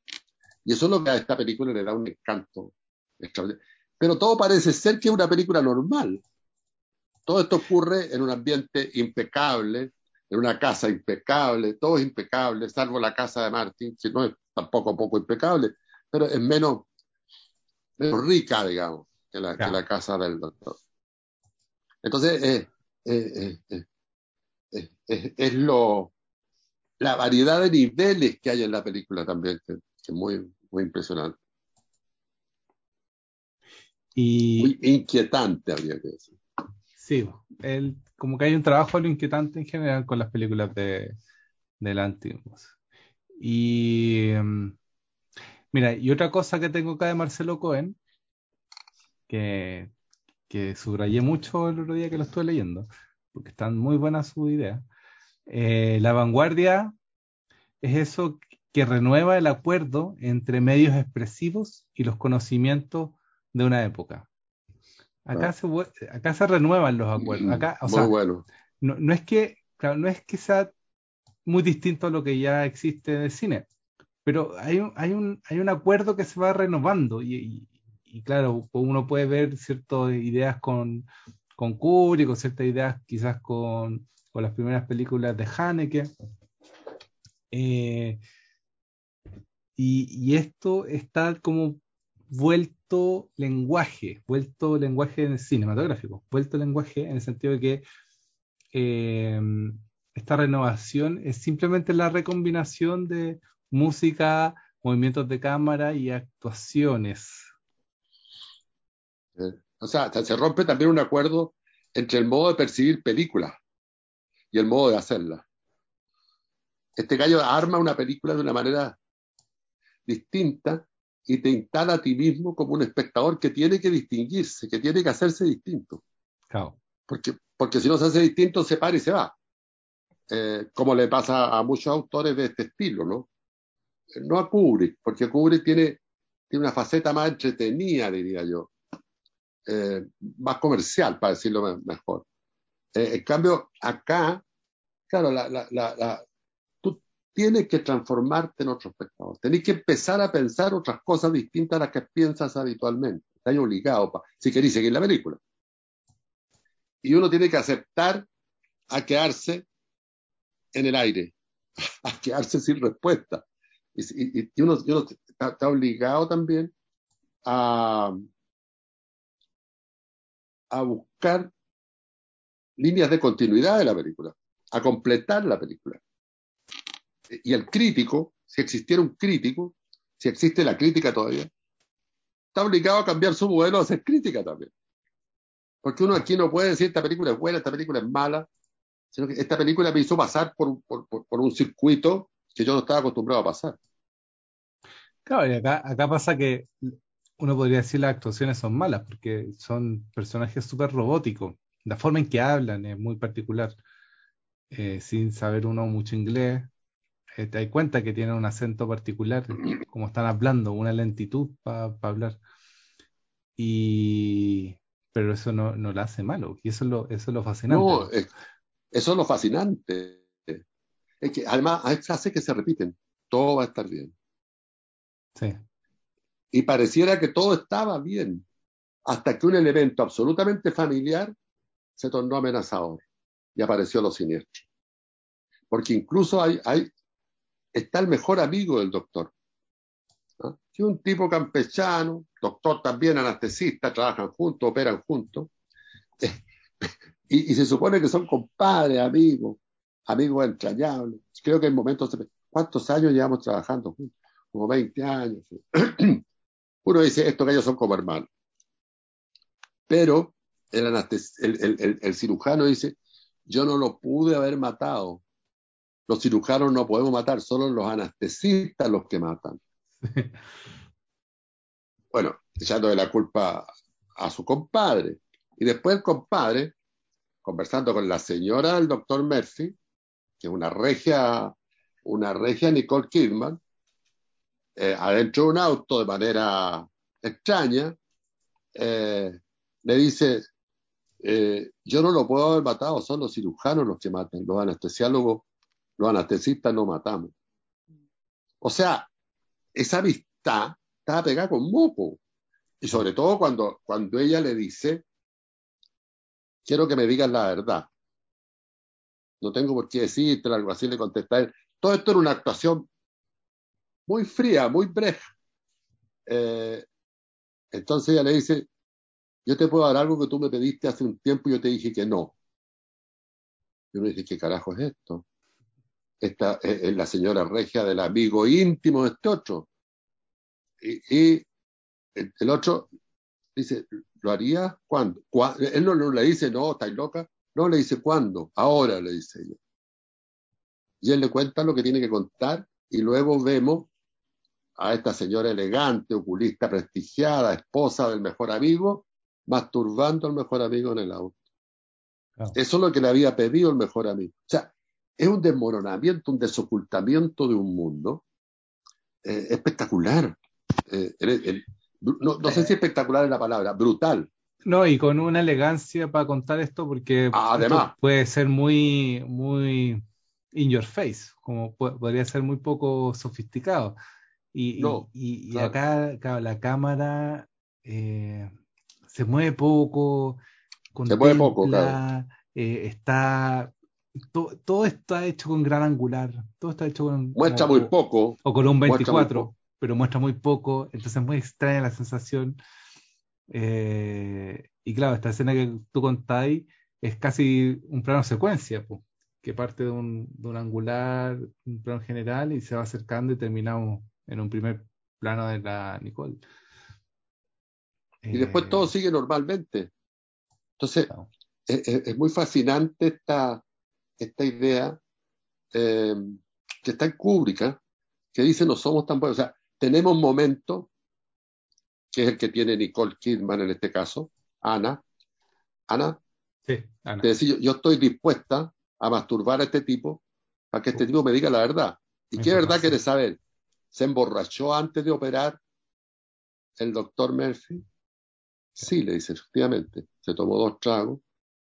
Y eso es lo que a esta película le da un encanto extraordinario. Pero todo parece ser que es una película normal. Todo esto ocurre en un ambiente impecable, en una casa impecable, todo es impecable, salvo la casa de Martín, que no es tampoco poco impecable, pero es menos, menos rica, digamos, que la, que la, casa del doctor. Entonces, eh, eh, eh, es lo, la variedad de niveles que hay en la película también, que, es muy, muy impresionante.
Y,
Muy inquietante, habría que decir.
Sí, el, como que hay un trabajo lo inquietante en general con las películas de, de Lantimos. Y mm, mira, y otra cosa que tengo acá de Marcelo Cohen, que, que subrayé mucho el otro día que lo estuve leyendo, porque están muy buenas sus ideas. Eh, la vanguardia es eso que renueva el acuerdo entre medios expresivos y los conocimientos de una época. Acá,
Ah.
se, acá se renuevan los acuerdos. Acá, o
Muy
sea,
bueno.
no, no es que, claro, no es que sea muy distinto a lo que ya existe en el cine, pero hay un, hay un, hay un acuerdo que se va renovando y, y- claro, uno puede ver ciertas ideas con, con Kubrick, o ciertas ideas quizás con, con las primeras películas de Haneke. Eh, y, y esto está como vuelto lenguaje, vuelto lenguaje cinematográfico, vuelto lenguaje en el sentido de que eh, esta renovación es simplemente la recombinación de música, movimientos de cámara y actuaciones.
Eh, O sea, se rompe también un acuerdo entre el modo de percibir películas y el modo de hacerlas. Este gallo arma una película de una manera distinta y te instala a ti mismo como un espectador que tiene que distinguirse, que tiene que hacerse distinto.
Claro.
Porque, porque si no se hace distinto, se para y se va. Eh, como le pasa a muchos autores de este estilo, ¿no? No a Kubrick, porque Kubrick tiene, tiene una faceta más entretenida, diría yo. Eh, más comercial, para decirlo me- mejor. Eh, en cambio, acá, claro, la, la, la, la- tú tienes que transformarte en otro espectador. Tenés que empezar a pensar otras cosas distintas a las que piensas habitualmente. Estás obligado, pa- si querés seguir la película. Y uno tiene que aceptar a quedarse en el aire, a quedarse sin respuesta. Y, y- y uno, está, obligado también a, a buscar líneas de continuidad de la película, a completar la película. Y el crítico, si existiera un crítico, si existe la crítica todavía, está obligado a cambiar su modelo a hacer crítica también. Porque uno aquí no puede decir esta película es buena, esta película es mala, sino que esta película me hizo pasar por, por, por un circuito que yo no estaba acostumbrado a pasar.
Claro, y acá, acá pasa que uno podría decir las actuaciones son malas porque son personajes súper robóticos. La forma en que hablan es muy particular. Eh, sin saber uno mucho inglés, eh, te das cuenta que tienen un acento particular, como están hablando, una lentitud para hablar. Y, pero eso no, no la hace malo, y eso es lo, eso es lo fascinante.
No, es- eso es lo fascinante. Es que además hay frases que se repiten. Todo va a estar bien.
Sí,
Y pareciera que todo estaba bien, hasta que un elemento absolutamente familiar se tornó amenazador y apareció lo siniestro. Porque incluso hay, hay, está el mejor amigo del doctor, ¿no? que un tipo campechano, doctor también, anestesista, trabajan juntos, operan juntos, y, y se supone que son compadres, amigos, amigos entrañables. Creo que en momentos, ¿cuántos años llevamos trabajando juntos? Como 20 años. Uno dice, estos gallos son como hermanos. Pero el, el- el- el cirujano dice, yo no lo pude haber matado. Los cirujanos no podemos matar, solo los anestesistas los que matan. Bueno, echándole la culpa a su compadre. Y después el compadre, conversando con la señora del doctor Murphy, que una regia, una regia Nicole Kidman, eh, adentro de un auto de manera extraña, eh, le dice, eh, yo no lo puedo haber matado, son los cirujanos los que matan, los anestesiólogos, los anestesistas no matamos. O sea, esa amistad estaba pegada con moco. Y sobre todo cuando, cuando ella le dice, quiero que me digas la verdad. No tengo por qué decirte, algo así le contesta él. Todo esto era una actuación muy fría, muy breja. Eh, entonces ella le dice, yo te puedo dar algo que tú me pediste hace un tiempo y yo te dije que no. Y uno dice, ¿qué carajo es esto? Esta es, la señora regia del amigo íntimo de este otro. Y, y el, el otro Dice, ¿lo haría cuándo? Él no, no, le dice, no, estáis loca. No, le dice, ¿cuándo? Ahora, le dice ella. Y él le cuenta lo que tiene que contar y luego vemos a esta señora elegante, oculista, prestigiada, esposa del mejor amigo, masturbando al mejor amigo en el auto. Eso es lo que le había pedido el mejor amigo. O sea, es un desmoronamiento, un desocultamiento de un mundo eh, espectacular. Eh, no, no, sé si espectacular es la palabra, brutal.
No, y con una elegancia para contar esto, porque
Además,
puede ser muy, muy in your face, como podría ser muy poco sofisticado. Y, y, acá, la cámara eh, se mueve poco,
se mueve poco,
eh, está todo está hecho con gran angular, todo está hecho con
muestra muy poco
o con un 24, pero muestra muy poco, entonces es muy extraña la sensación. Eh, y claro, esta escena que tú contáis es casi un plano secuencia, que parte de un, de un angular, un plano general y se va acercando y terminamos en un primer plano de la Nicole.
Y después todo eh, sigue normalmente. Entonces, es, muy fascinante esta, esta idea eh, que está en Kubrick, que dice no somos tan buenos. O sea, tenemos momentos, que es el que tiene Nicole Kidman en este caso, Ana. Ana,
sí, Ana.
De decir, yo, estoy dispuesta a masturbar a este tipo para que este tipo me diga la verdad. ¿Y qué verdad quiere saber? ¿Se emborrachó antes de operar el doctor Murphy? Sí, le dice, efectivamente. Se tomó dos tragos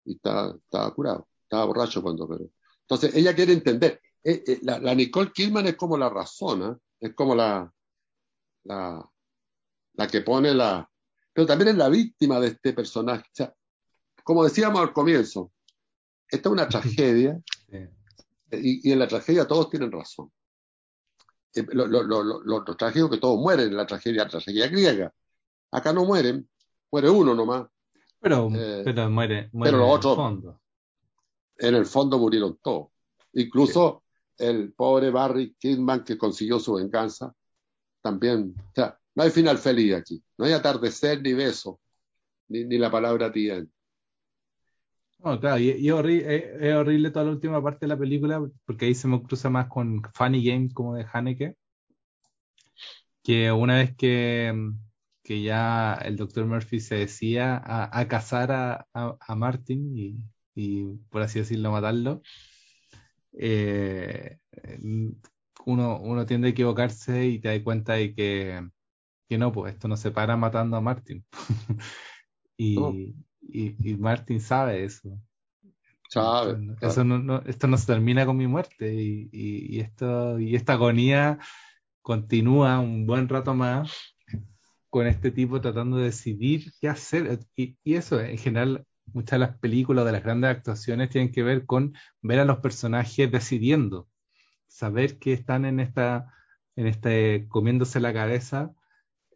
y estaba, estaba curado. Estaba borracho cuando operó. Entonces, ella quiere entender. Eh, eh, la, Nicole Kidman es como la razón, ¿eh? es como la, la, la que pone la... Pero también es la víctima de este personaje. O sea, como decíamos al comienzo, esta es una tragedia y, y, en la tragedia todos tienen razón. Lo, lo, lo, lo, trágico que todos mueren en la tragedia, la tragedia griega. Acá no mueren, muere uno nomás.
Pero, eh, pero muere, muere
pero los otros, en el fondo. En el fondo murieron todos. Incluso el pobre Barry Kidman que consiguió su venganza, también. O sea, no hay final feliz aquí. No hay atardecer ni beso, ni, ni la palabra tía.
No, claro, y, es, horrible, toda la última parte de la película, porque ahí se me cruza más con Funny Games como de Haneke, que una vez que, que ya el Dr. Murphy se decía a, casar a, a, Martin y, y, por así decirlo, matarlo, eh, uno, uno tiende a equivocarse y te das cuenta de que, que no, pues esto no se para matando a Martin. y, y, y Martin sabe eso.
Sabe.
Eso no, no, esto no se termina con mi muerte y, y, esto, y esta agonía continúa un buen rato más con este tipo tratando de decidir qué hacer. Y, y, eso, en general, muchas de las películas, de las grandes actuaciones, tienen que ver con ver a los personajes decidiendo, saber que están en esta, en este comiéndose la cabeza,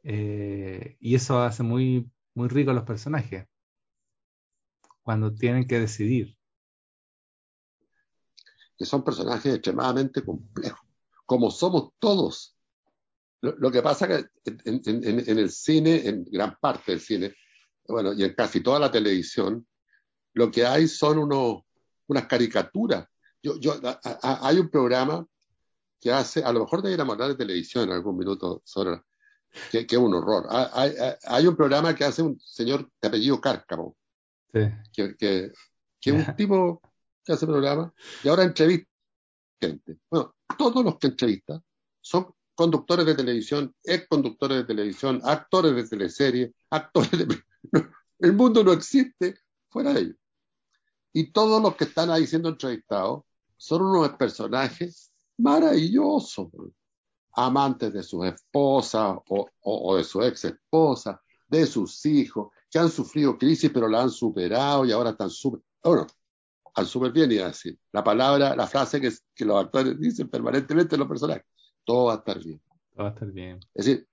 eh, y eso hace muy, muy rico a los personajes cuando tienen que decidir.
Que son personajes extremadamente complejos, como somos todos. Lo, que pasa que en, el cine, en gran parte del cine, bueno, y en casi toda la televisión, lo que hay son unos, unas caricaturas. Yo, yo, hay un programa que hace, a lo mejor deberíamos hablar de televisión en algún minuto, sobre, que, que es un horror. Hay, hay, hay, un programa que hace un señor de apellido Cárcamo, que, que, que un tipo que hace programa y ahora entrevista gente. Bueno, todos los que entrevistan son conductores de televisión, ex conductores de televisión, actores de teleserie, actores de... El mundo no existe fuera de ellos. Y todos los que están ahí siendo entrevistados son unos personajes maravillosos, amantes de sus esposas o, o, o de su ex esposa, de sus hijos, que han sufrido crisis pero la han superado y ahora están súper, bueno, han súper bien, y así. La palabra, la frase que, que los actores dicen permanentemente en los personajes, todo va a estar bien.
Todo va a estar bien.
Es decir,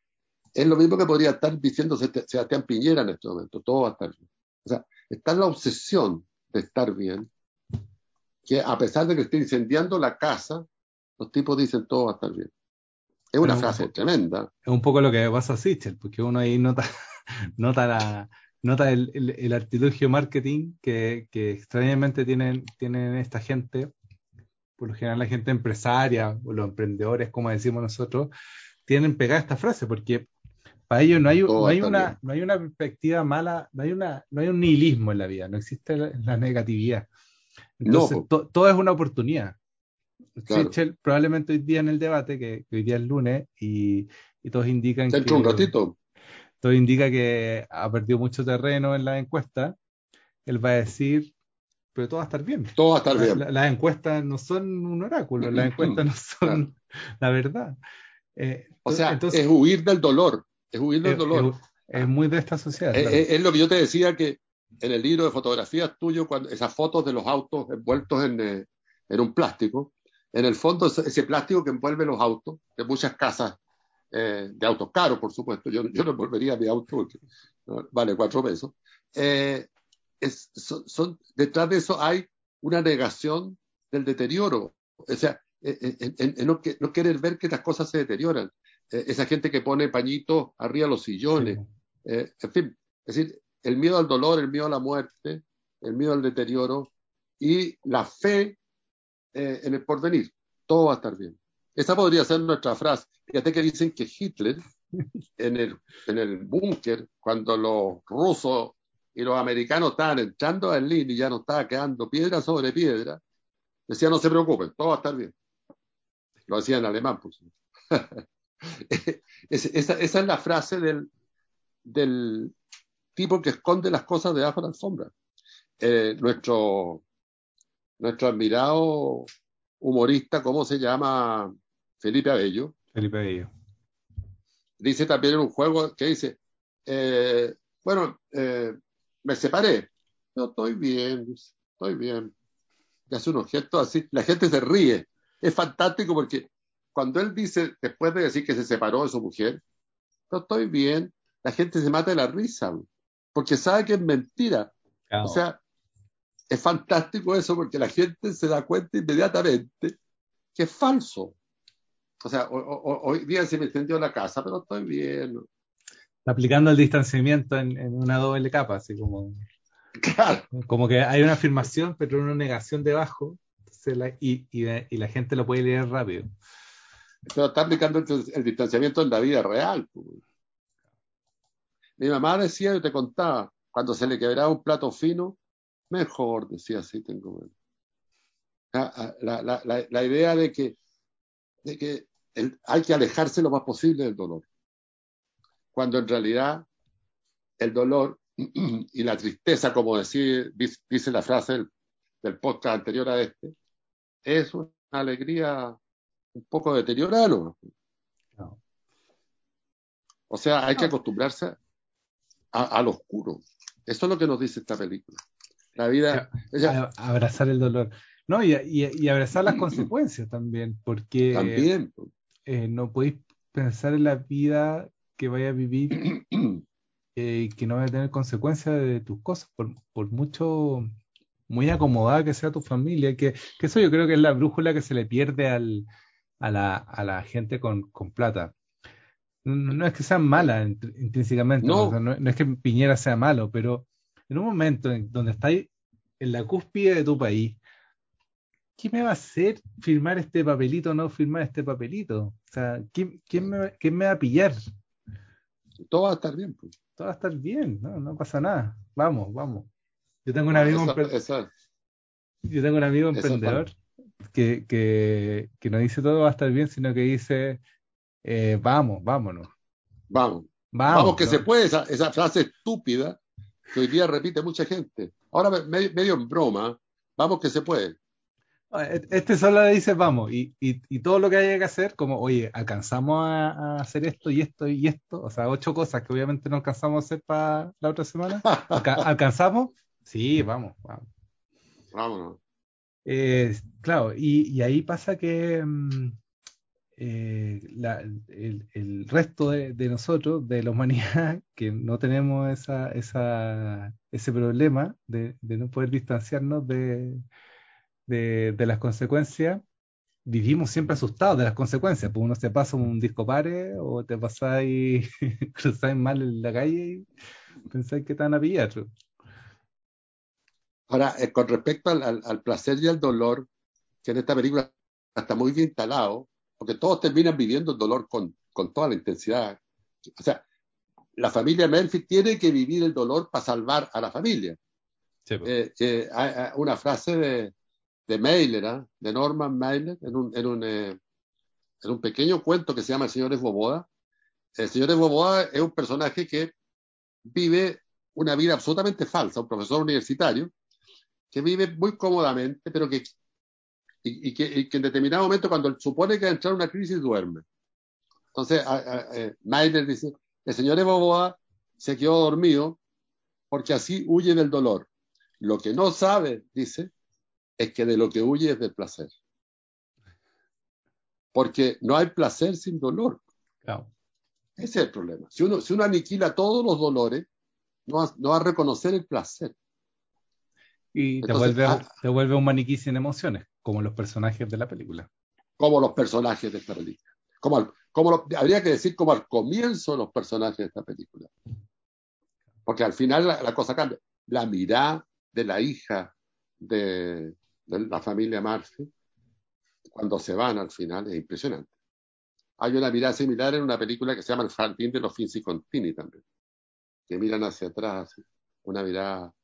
es lo mismo que podría estar diciendo Sebastián Piñera en este momento, todo va a estar bien. O sea, está en la obsesión de estar bien, que a pesar de que esté incendiando la casa, los tipos dicen todo va a estar bien. Es una frase tremenda.
Es un poco lo que pasa a Sichel, porque uno ahí nota nota la, nota el, el, artilugio marketing que, que extrañamente tienen, tienen esta gente, por lo general la gente empresaria o los emprendedores, como decimos nosotros, tienen pegada esta frase, porque para ellos no hay, no hay, una, no hay una perspectiva mala, no hay, una, no hay un nihilismo en la vida, no existe la, negatividad. Entonces, todo es una oportunidad. Probablemente hoy día en el debate, que, hoy día es lunes, y, y todos indican
que... un ratito.
Todo indica que ha perdido mucho terreno en la encuesta. Él va a decir, pero todo va a estar bien.
Todo va a estar bien.
las encuestas no son un oráculo, las encuestas no son la verdad.
Eh, o sea, es huir del dolor es huir del dolor.
Es, muy de esta sociedad.
Es, lo que yo te decía que en el libro de fotografías tuyo, cuando, esas fotos de los autos envueltos en, eh, en un plástico, en el fondo ese plástico que envuelve los autos de muchas casas eh, de autos caros, por supuesto. Yo, yo no envolvería mi auto porque vale cuatro pesos. Eh, son, detrás de eso hay una negación del deterioro. O sea, no, no, querer ver que las cosas se deterioran. Eh, esa gente que pone pañitos arriba de los sillones, eh, en fin, es decir, el miedo al dolor, el miedo a la muerte, el miedo al deterioro y la fe eh, en el porvenir. Todo va a estar bien. Esa podría ser nuestra frase. Fíjate que dicen que Hitler, en el, en el búnker, cuando los rusos y los americanos estaban entrando a Berlín y ya no estaba quedando piedra sobre piedra, decía no se preocupen, todo va a estar bien. Lo decía en alemán, por supuesto. esa, es la frase del, del, tipo que esconde las cosas debajo de la alfombra. Eh, nuestro, nuestro admirado humorista, ¿cómo se llama? Felipe Abello.
Felipe Abello.
Dice también en un juego que dice, eh, bueno, eh, me separé. No, estoy bien, estoy bien. Y hace unos gestos así. La gente se ríe. Es fantástico porque cuando él dice, después de decir que se separó de su mujer, no estoy bien, la gente se mata de la risa, porque sabe que es mentira. O sea, es fantástico eso porque la gente se da cuenta inmediatamente que es falso. O sea, hoy día se me encendió la casa, pero estoy bien.
Aplicando el distanciamiento en, una doble capa, así como. Como que hay una afirmación, pero una negación debajo, y, y la gente lo puede leer rápido.
Pero está aplicando el, distanciamiento en la vida real. Mi mamá decía, yo te contaba, cuando se le quebraba un plato fino, mejor, decía así, tengo. La, la, la, la idea de que, de que hay que alejarse lo más posible del dolor. Cuando en realidad el dolor y la tristeza, como decía, dice la frase del, del podcast anterior a este, es una alegría un poco deteriorado. O sea, hay que acostumbrarse al oscuro. Eso es lo que nos dice esta película. La vida.
abrazar el dolor. No, y, abrazar las consecuencias también, porque
también.
Eh, no podéis pensar en la vida que vaya a vivir eh, y que no vaya a tener consecuencias de tus cosas, por, por mucho, muy acomodada que sea tu familia, que, que, eso yo creo que es la brújula que se le pierde al, a la, a la gente con, con plata. No, es que sean malas intrínsecamente, no. no. es que Piñera sea malo, pero en un momento en donde estáis en la cúspide de tu país, ¿qué me va a hacer firmar este papelito o no firmar este papelito? O sea, ¿quién, quién, me, quién me va a pillar?
Todo va a estar bien. Pues.
Todo va a estar bien, no, no pasa nada. Vamos, vamos. Yo tengo un amigo, Yo tengo un amigo emprendedor que, que, que, no dice todo va a estar bien, sino que dice eh, vamos, vámonos.
Vamos. Vamos, que se puede, esa, esa, frase estúpida que hoy día repite mucha gente. Ahora medio, en broma, vamos que se puede.
Ah, e, este solo le dice vamos, y, y, y, todo lo que haya que hacer, como, oye, alcanzamos a, hacer esto y esto y esto, o sea, ocho cosas que obviamente no alcanzamos a hacer para la otra semana. ¿Alcanzamos? Sí, vamos, vamos.
Vámonos.
Eh, claro, y, ahí pasa que mm, eh, el, resto de, nosotros, de la humanidad, que no tenemos ese problema de, no poder distanciarnos de, las consecuencias, vivimos siempre asustados de las consecuencias. Pues uno se pasa un disco pare o te pasáis, cruzáis mal en la calle y pensáis que te van a pillar.
Ahora, eh, con respecto al, placer y al dolor, que en esta película está muy bien instalado, porque todos terminan viviendo el dolor con, con toda la intensidad. O sea, la familia Murphy tiene que vivir el dolor para salvar a la familia. Pues. Eh, eh, hay, una frase de, de Mailer, ¿ah? de Norman Mailer, en un, en, un, eh, en un pequeño cuento que se llama El señor Esboboda. El señor Esboboda es un personaje que vive una vida absolutamente falsa, un profesor universitario, que vive muy cómodamente, pero que, y, que, en determinado momento, cuando supone que va a entrar una crisis, duerme. Entonces, Mailer dice, el señor Esboboda se quedó dormido porque así huye del dolor. Lo que no sabe, dice, es que de lo que huye es del placer. Porque no hay placer sin dolor. Ese es el problema. Si uno, si uno aniquila todos los dolores, no va, no a reconocer el placer.
Y te, vuelve, ah, te, vuelve, un maniquí sin emociones, como los personajes de la película.
Como los personajes de esta película. Como, como habría que decir como al comienzo los personajes de esta película. Porque al final la, cosa cambia. La mirada de la hija de, la familia Murphy, cuando se van al final, es impresionante. Hay una mirada similar en una película que se llama El Jardín de los Finzi Contini también, que miran hacia atrás, una mirada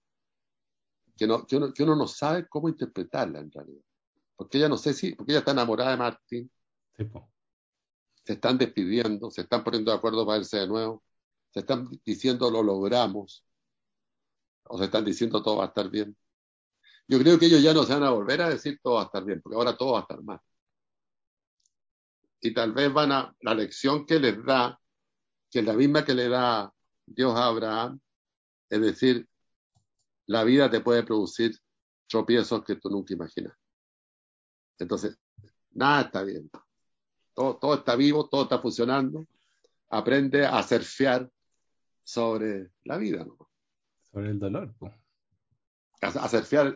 que, no, que uno no sabe cómo interpretarla en realidad. Porque ella no sé si, porque ella está enamorada de Martín. se están despidiendo, se están poniendo de acuerdo para irse de nuevo, se están diciendo lo logramos, o se están diciendo todo va a estar bien. Yo creo que ellos ya no se van a volver a decir todo va a estar bien, porque ahora todo va a estar mal. Y tal vez van a, la lección que les da, que es la misma que le da Dios a Abraham, es decir, la vida te puede producir tropiezos que tú nunca imaginas. Entonces, nada está bien. Todo, todo está vivo, todo está funcionando. Aprende a surfear sobre la vida. ¿no?
Sobre el dolor. pues
a,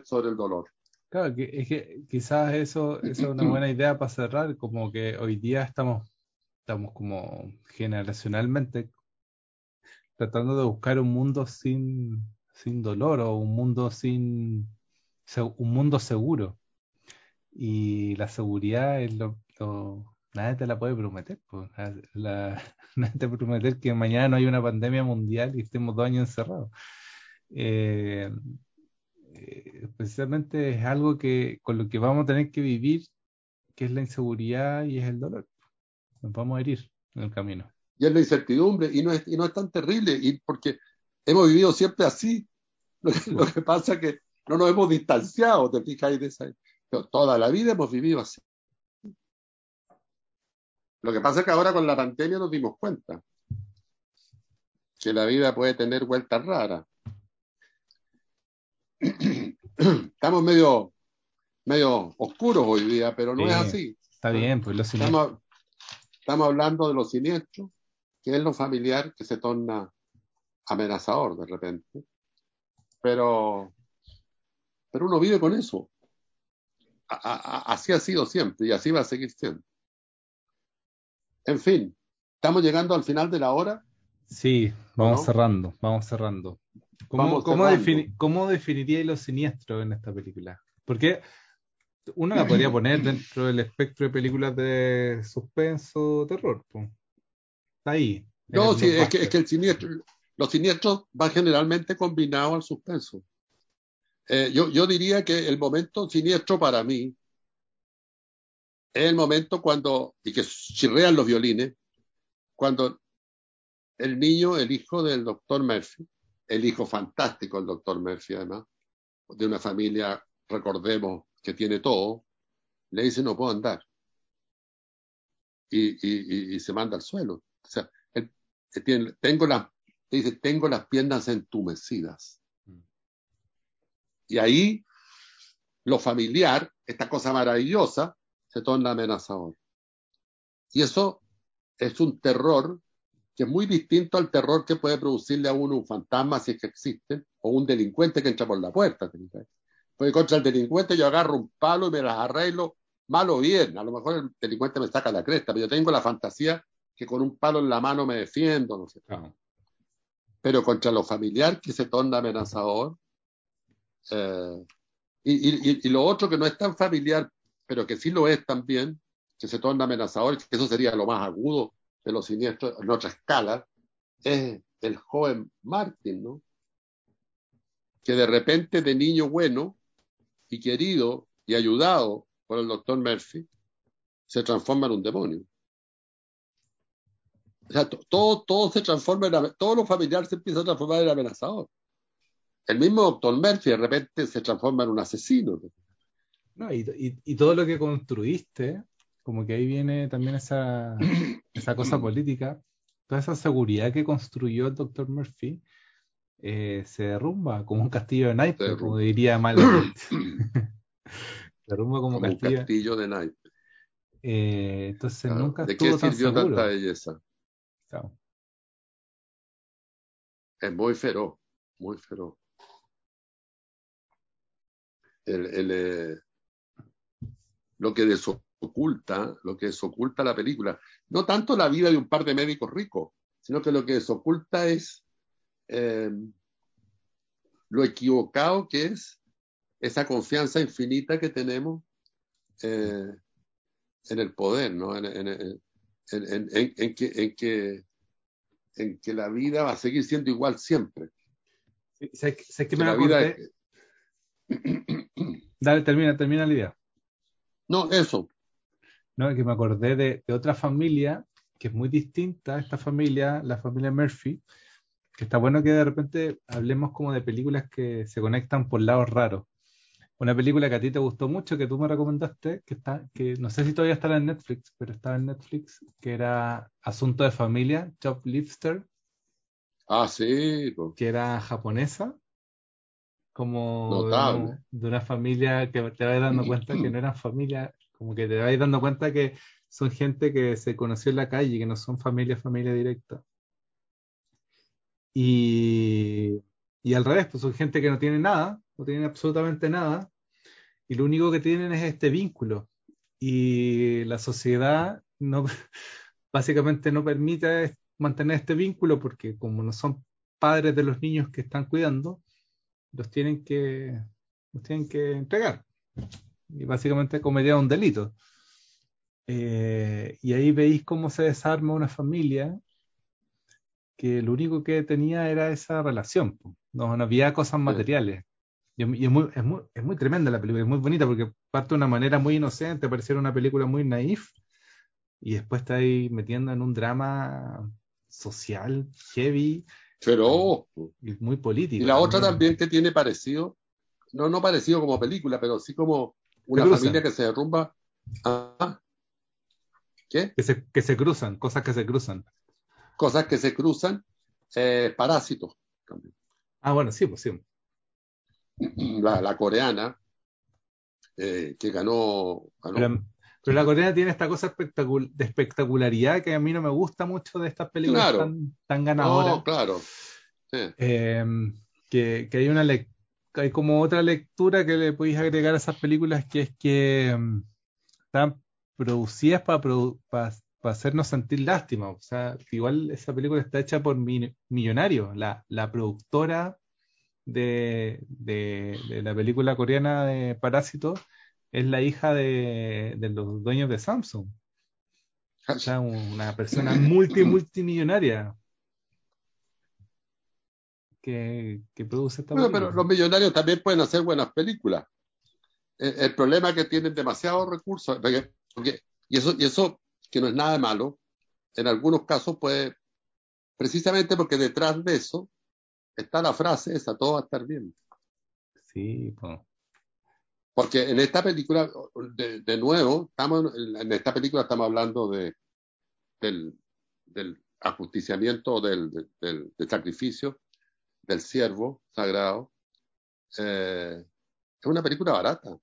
sobre el dolor.
Claro, que, es que quizás eso, es una buena idea para cerrar, como que hoy día estamos, estamos como generacionalmente tratando de buscar un mundo sin, sin dolor o un mundo sin un mundo seguro. Y la seguridad es lo, nadie te la puede prometer. Pues. La, nadie te puede prometer que mañana no hay una pandemia mundial y estemos dos años encerrados. Eh, eh, precisamente es algo que con lo que vamos a tener que vivir, que es la inseguridad y es el dolor. Nos vamos a herir en el camino.
Y es la incertidumbre, y no es, y no es tan terrible, y porque hemos vivido siempre así. Lo que, pasa es que no nos hemos distanciado, te fijas, de esa, toda la vida hemos vivido así. Lo que pasa es que ahora con la pandemia nos dimos cuenta que la vida puede tener vueltas raras. estamos medio, medio oscuros hoy día, pero no es así.
Está bien, pues lo
estamos, estamos hablando de lo siniestro, que es lo familiar que se torna amenazador de repente. Pero, pero uno vive con eso. Así ha sido siempre y así va a seguir siendo. En fin, estamos llegando al final de la hora.
Sí, vamos cerrando, vamos cerrando. ¿Cómo, cómo, definiría lo siniestro en esta película? Porque uno la podría poner dentro del espectro de películas de suspenso, terror. Está ahí.
No, sí, es que, es que, el siniestro, los siniestros van generalmente combinados al suspenso. Eh, yo, yo diría que el momento siniestro para mí es el momento cuando, y que chirrean los violines, cuando el niño, el hijo del doctor Murphy, el hijo fantástico, el doctor Murphy, además, de una familia, recordemos, que tiene todo, le dice no puedo andar. Y, y, se manda al suelo. O sea, él, tiene, tengo, las, dice, tengo las piernas entumecidas. Y ahí lo familiar, esta cosa maravillosa, se torna amenazador. Y eso es un terror que es muy distinto al terror que puede producirle a uno un fantasma si es que existe, o un delincuente que entra por la puerta. Porque contra el delincuente yo agarro un palo y me las arreglo mal o bien, a lo mejor el delincuente me saca la cresta, pero yo tengo la fantasía que con un palo en la mano me defiendo, no sé. Pero contra lo familiar que se torna amenazador, eh, y, y, lo otro que no es tan familiar, pero que sí lo es también, que se torna amenazador, que eso sería lo más agudo de los siniestros en otra escala, es el joven Martin, ¿no? Que de repente de niño bueno y querido y ayudado por el doctor Murphy, se transforma en un demonio. O sea, todo, todo se transforma todo lo familiar se empieza a transformar en amenazador. El mismo doctor Murphy de repente se transforma en un asesino.
No, y, y, y, todo lo que construiste, como que ahí viene también esa, esa cosa política, toda esa seguridad que construyó el doctor Murphy, eh, se derrumba como un castillo de naipes, como diría Mal. se derrumba como,
como
castillo.
un castillo de naipes.
Eh, entonces claro. nunca
¿De qué sirvió
tan
tanta belleza?
Claro.
Es muy feroz, muy feroz. El, el, eh, lo que desoculta, lo que desoculta la película, no tanto la vida de un par de médicos ricos, sino que lo que desoculta es eh, lo equivocado que es esa confianza infinita que tenemos eh, en el poder, ¿no? En, en, en, en, que, en, que, en que la vida va a seguir siendo igual siempre.
Sí, sé, sé que me la vida. Dale, termina, termina la idea.
No, eso.
No, que me acordé de, de, otra familia que es muy distinta a esta familia, la familia Murphy, que está bueno que de repente hablemos como de películas que se conectan por lados raros. Una película que a ti te gustó mucho, que tú me recomendaste, que está, que no sé si todavía está en Netflix, pero estaba en Netflix, que era Asunto de Familia, Choplifter.
Ah, sí.
Que era japonesa como
Notable.
de, una familia que te vas dando cuenta que no eran familia, como que te vas dando cuenta que son gente que se conoció en la calle, que no son familia, familia directa. Y, y al revés, pues son gente que no tiene nada, no tienen absolutamente nada, y lo único que tienen es este vínculo. Y la sociedad no, básicamente no permite mantener este vínculo porque como no son padres de los niños que están cuidando, los tienen que los tienen que entregar. Y básicamente cometieron un delito. Eh, y ahí veis cómo se desarma una familia que lo único que tenía era esa relación no, no había cosas materiales. Y, es, muy, es, muy, es, muy, tremenda la película es muy bonita porque parte de una manera muy inocente pareciera una película muy naif y después está ahí metiendo en un drama social heavy
pero
muy político.
Y la otra también que tiene parecido, no, no parecido como película, pero sí como una familia que se derrumba. ¿Ah? ¿Qué?
Que se, que se cruzan, cosas que se cruzan.
Cosas que se cruzan, eh, parásitos también.
Ah, bueno, sí, pues sí.
La, la coreana, eh, que ganó. ganó
pero, la coreana tiene esta cosa espectacul de espectacularidad que a mí no me gusta mucho de estas películas
claro.
tan, tan ganadoras.
No, claro. Sí.
Eh, que, que, hay una hay como otra lectura que le podéis agregar a esas películas que es que um, están producidas para produ hacernos sentir lástima. O sea, igual esa película está hecha por mi, Millonarios, la, la productora de, de, de, la película coreana de Parásito es la hija de, de los dueños de Samsung. O sea, una persona multi, multimillonaria que, que produce esta
bueno, pero los millonarios también pueden hacer buenas películas. El, el problema es que tienen demasiados recursos. Porque, porque, y, eso, y eso, que no es nada malo, en algunos casos puede, precisamente porque detrás de eso está la frase esa, todo va a estar bien.
Sí, pues.
Porque en esta película, de, de, nuevo, estamos, en esta película estamos hablando de, del, del ajusticiamiento, del, del, del, sacrificio del siervo sagrado. Eh, es una película barata.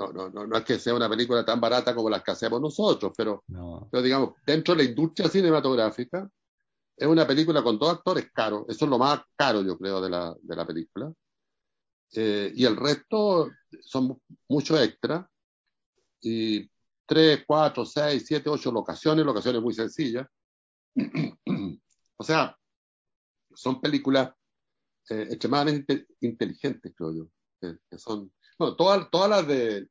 No, no, no, no, es que sea una película tan barata como las que hacemos nosotros, pero,
no.
pero digamos, dentro de la industria cinematográfica, es una película con dos actores caros. Eso es lo más caro, yo creo, de la, de la película. Eh, y el resto son mucho extra y, tres, cuatro, seis, siete, ocho locaciones, locaciones muy sencillas. o sea, son películas eh, extremadamente inteligentes, creo yo. Que, son, todas, todas las de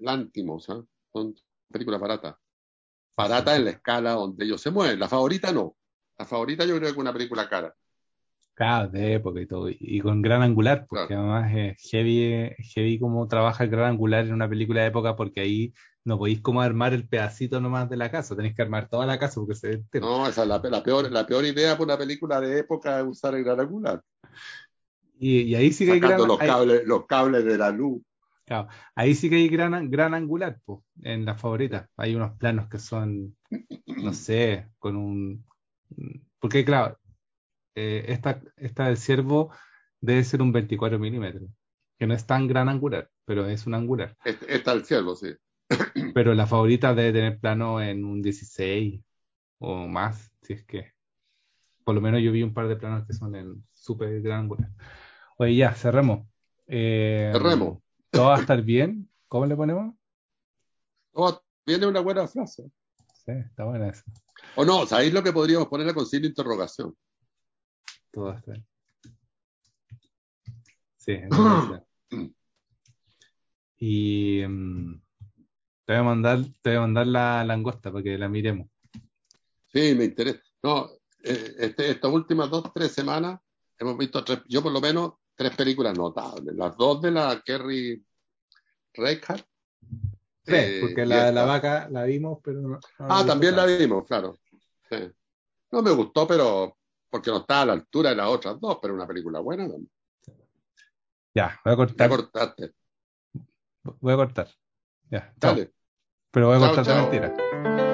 Lántimos ¿eh? son películas baratas. Baratas en la escala donde ellos se mueven. La favorita no. La favorita yo creo que es una película cara.
Claro, de época y todo. Y con gran angular, porque
Claro.
además es heavy, heavy cómo trabaja el gran angular en una película de época, porque ahí no podéis como armar el pedacito nomás de la casa, tenéis que armar toda la casa porque se ve entero.
No, esa es la, la peor, la peor idea para una película de época es usar el gran angular.
Y, y ahí sí que hay gran,
los cables, los cables de la luz.
claro, ahí sí que hay gran, gran angular, pues, en la favorita. Hay unos planos que son, no sé, con un... Porque claro, eh, esta, esta del ciervo debe ser un 24 milímetros, que no es tan gran angular, pero es un angular.
Está el cielo, sí.
Pero la favorita debe tener plano en un 16 o más, si es que. Por lo menos yo vi un par de planos que son en súper gran angular. Oye, ya, cerremos. Eh,
Cerremos.
¿Todo va a estar bien? ¿Cómo le ponemos?
Oh, viene una buena frase.
Sí, está buena esa.
O no, ¿sabéis lo que podríamos ponerle con signo de interrogación?
Todo estar. Sí, verdad. Y mm, te voy a mandar, te voy a mandar la langosta para que la miremos.
Sí, me interesa. No, eh, este, estas últimas dos, tres semanas hemos visto tres, yo por lo menos tres películas notables. Las dos de la Kerry Reichardt.
Sí,
eh,
porque la,
esta.
la vaca la vimos, pero no. no
Ah, también la vimos, claro. Sí. No me gustó, pero porque no estaba a la altura de las otras dos, pero una película buena. ¿no?
Ya, voy a
Ya
cortar.
cortaste.
Voy a cortar. Ya.
Dale.
Pero voy a
Chao,
cortar
chao.
mentira.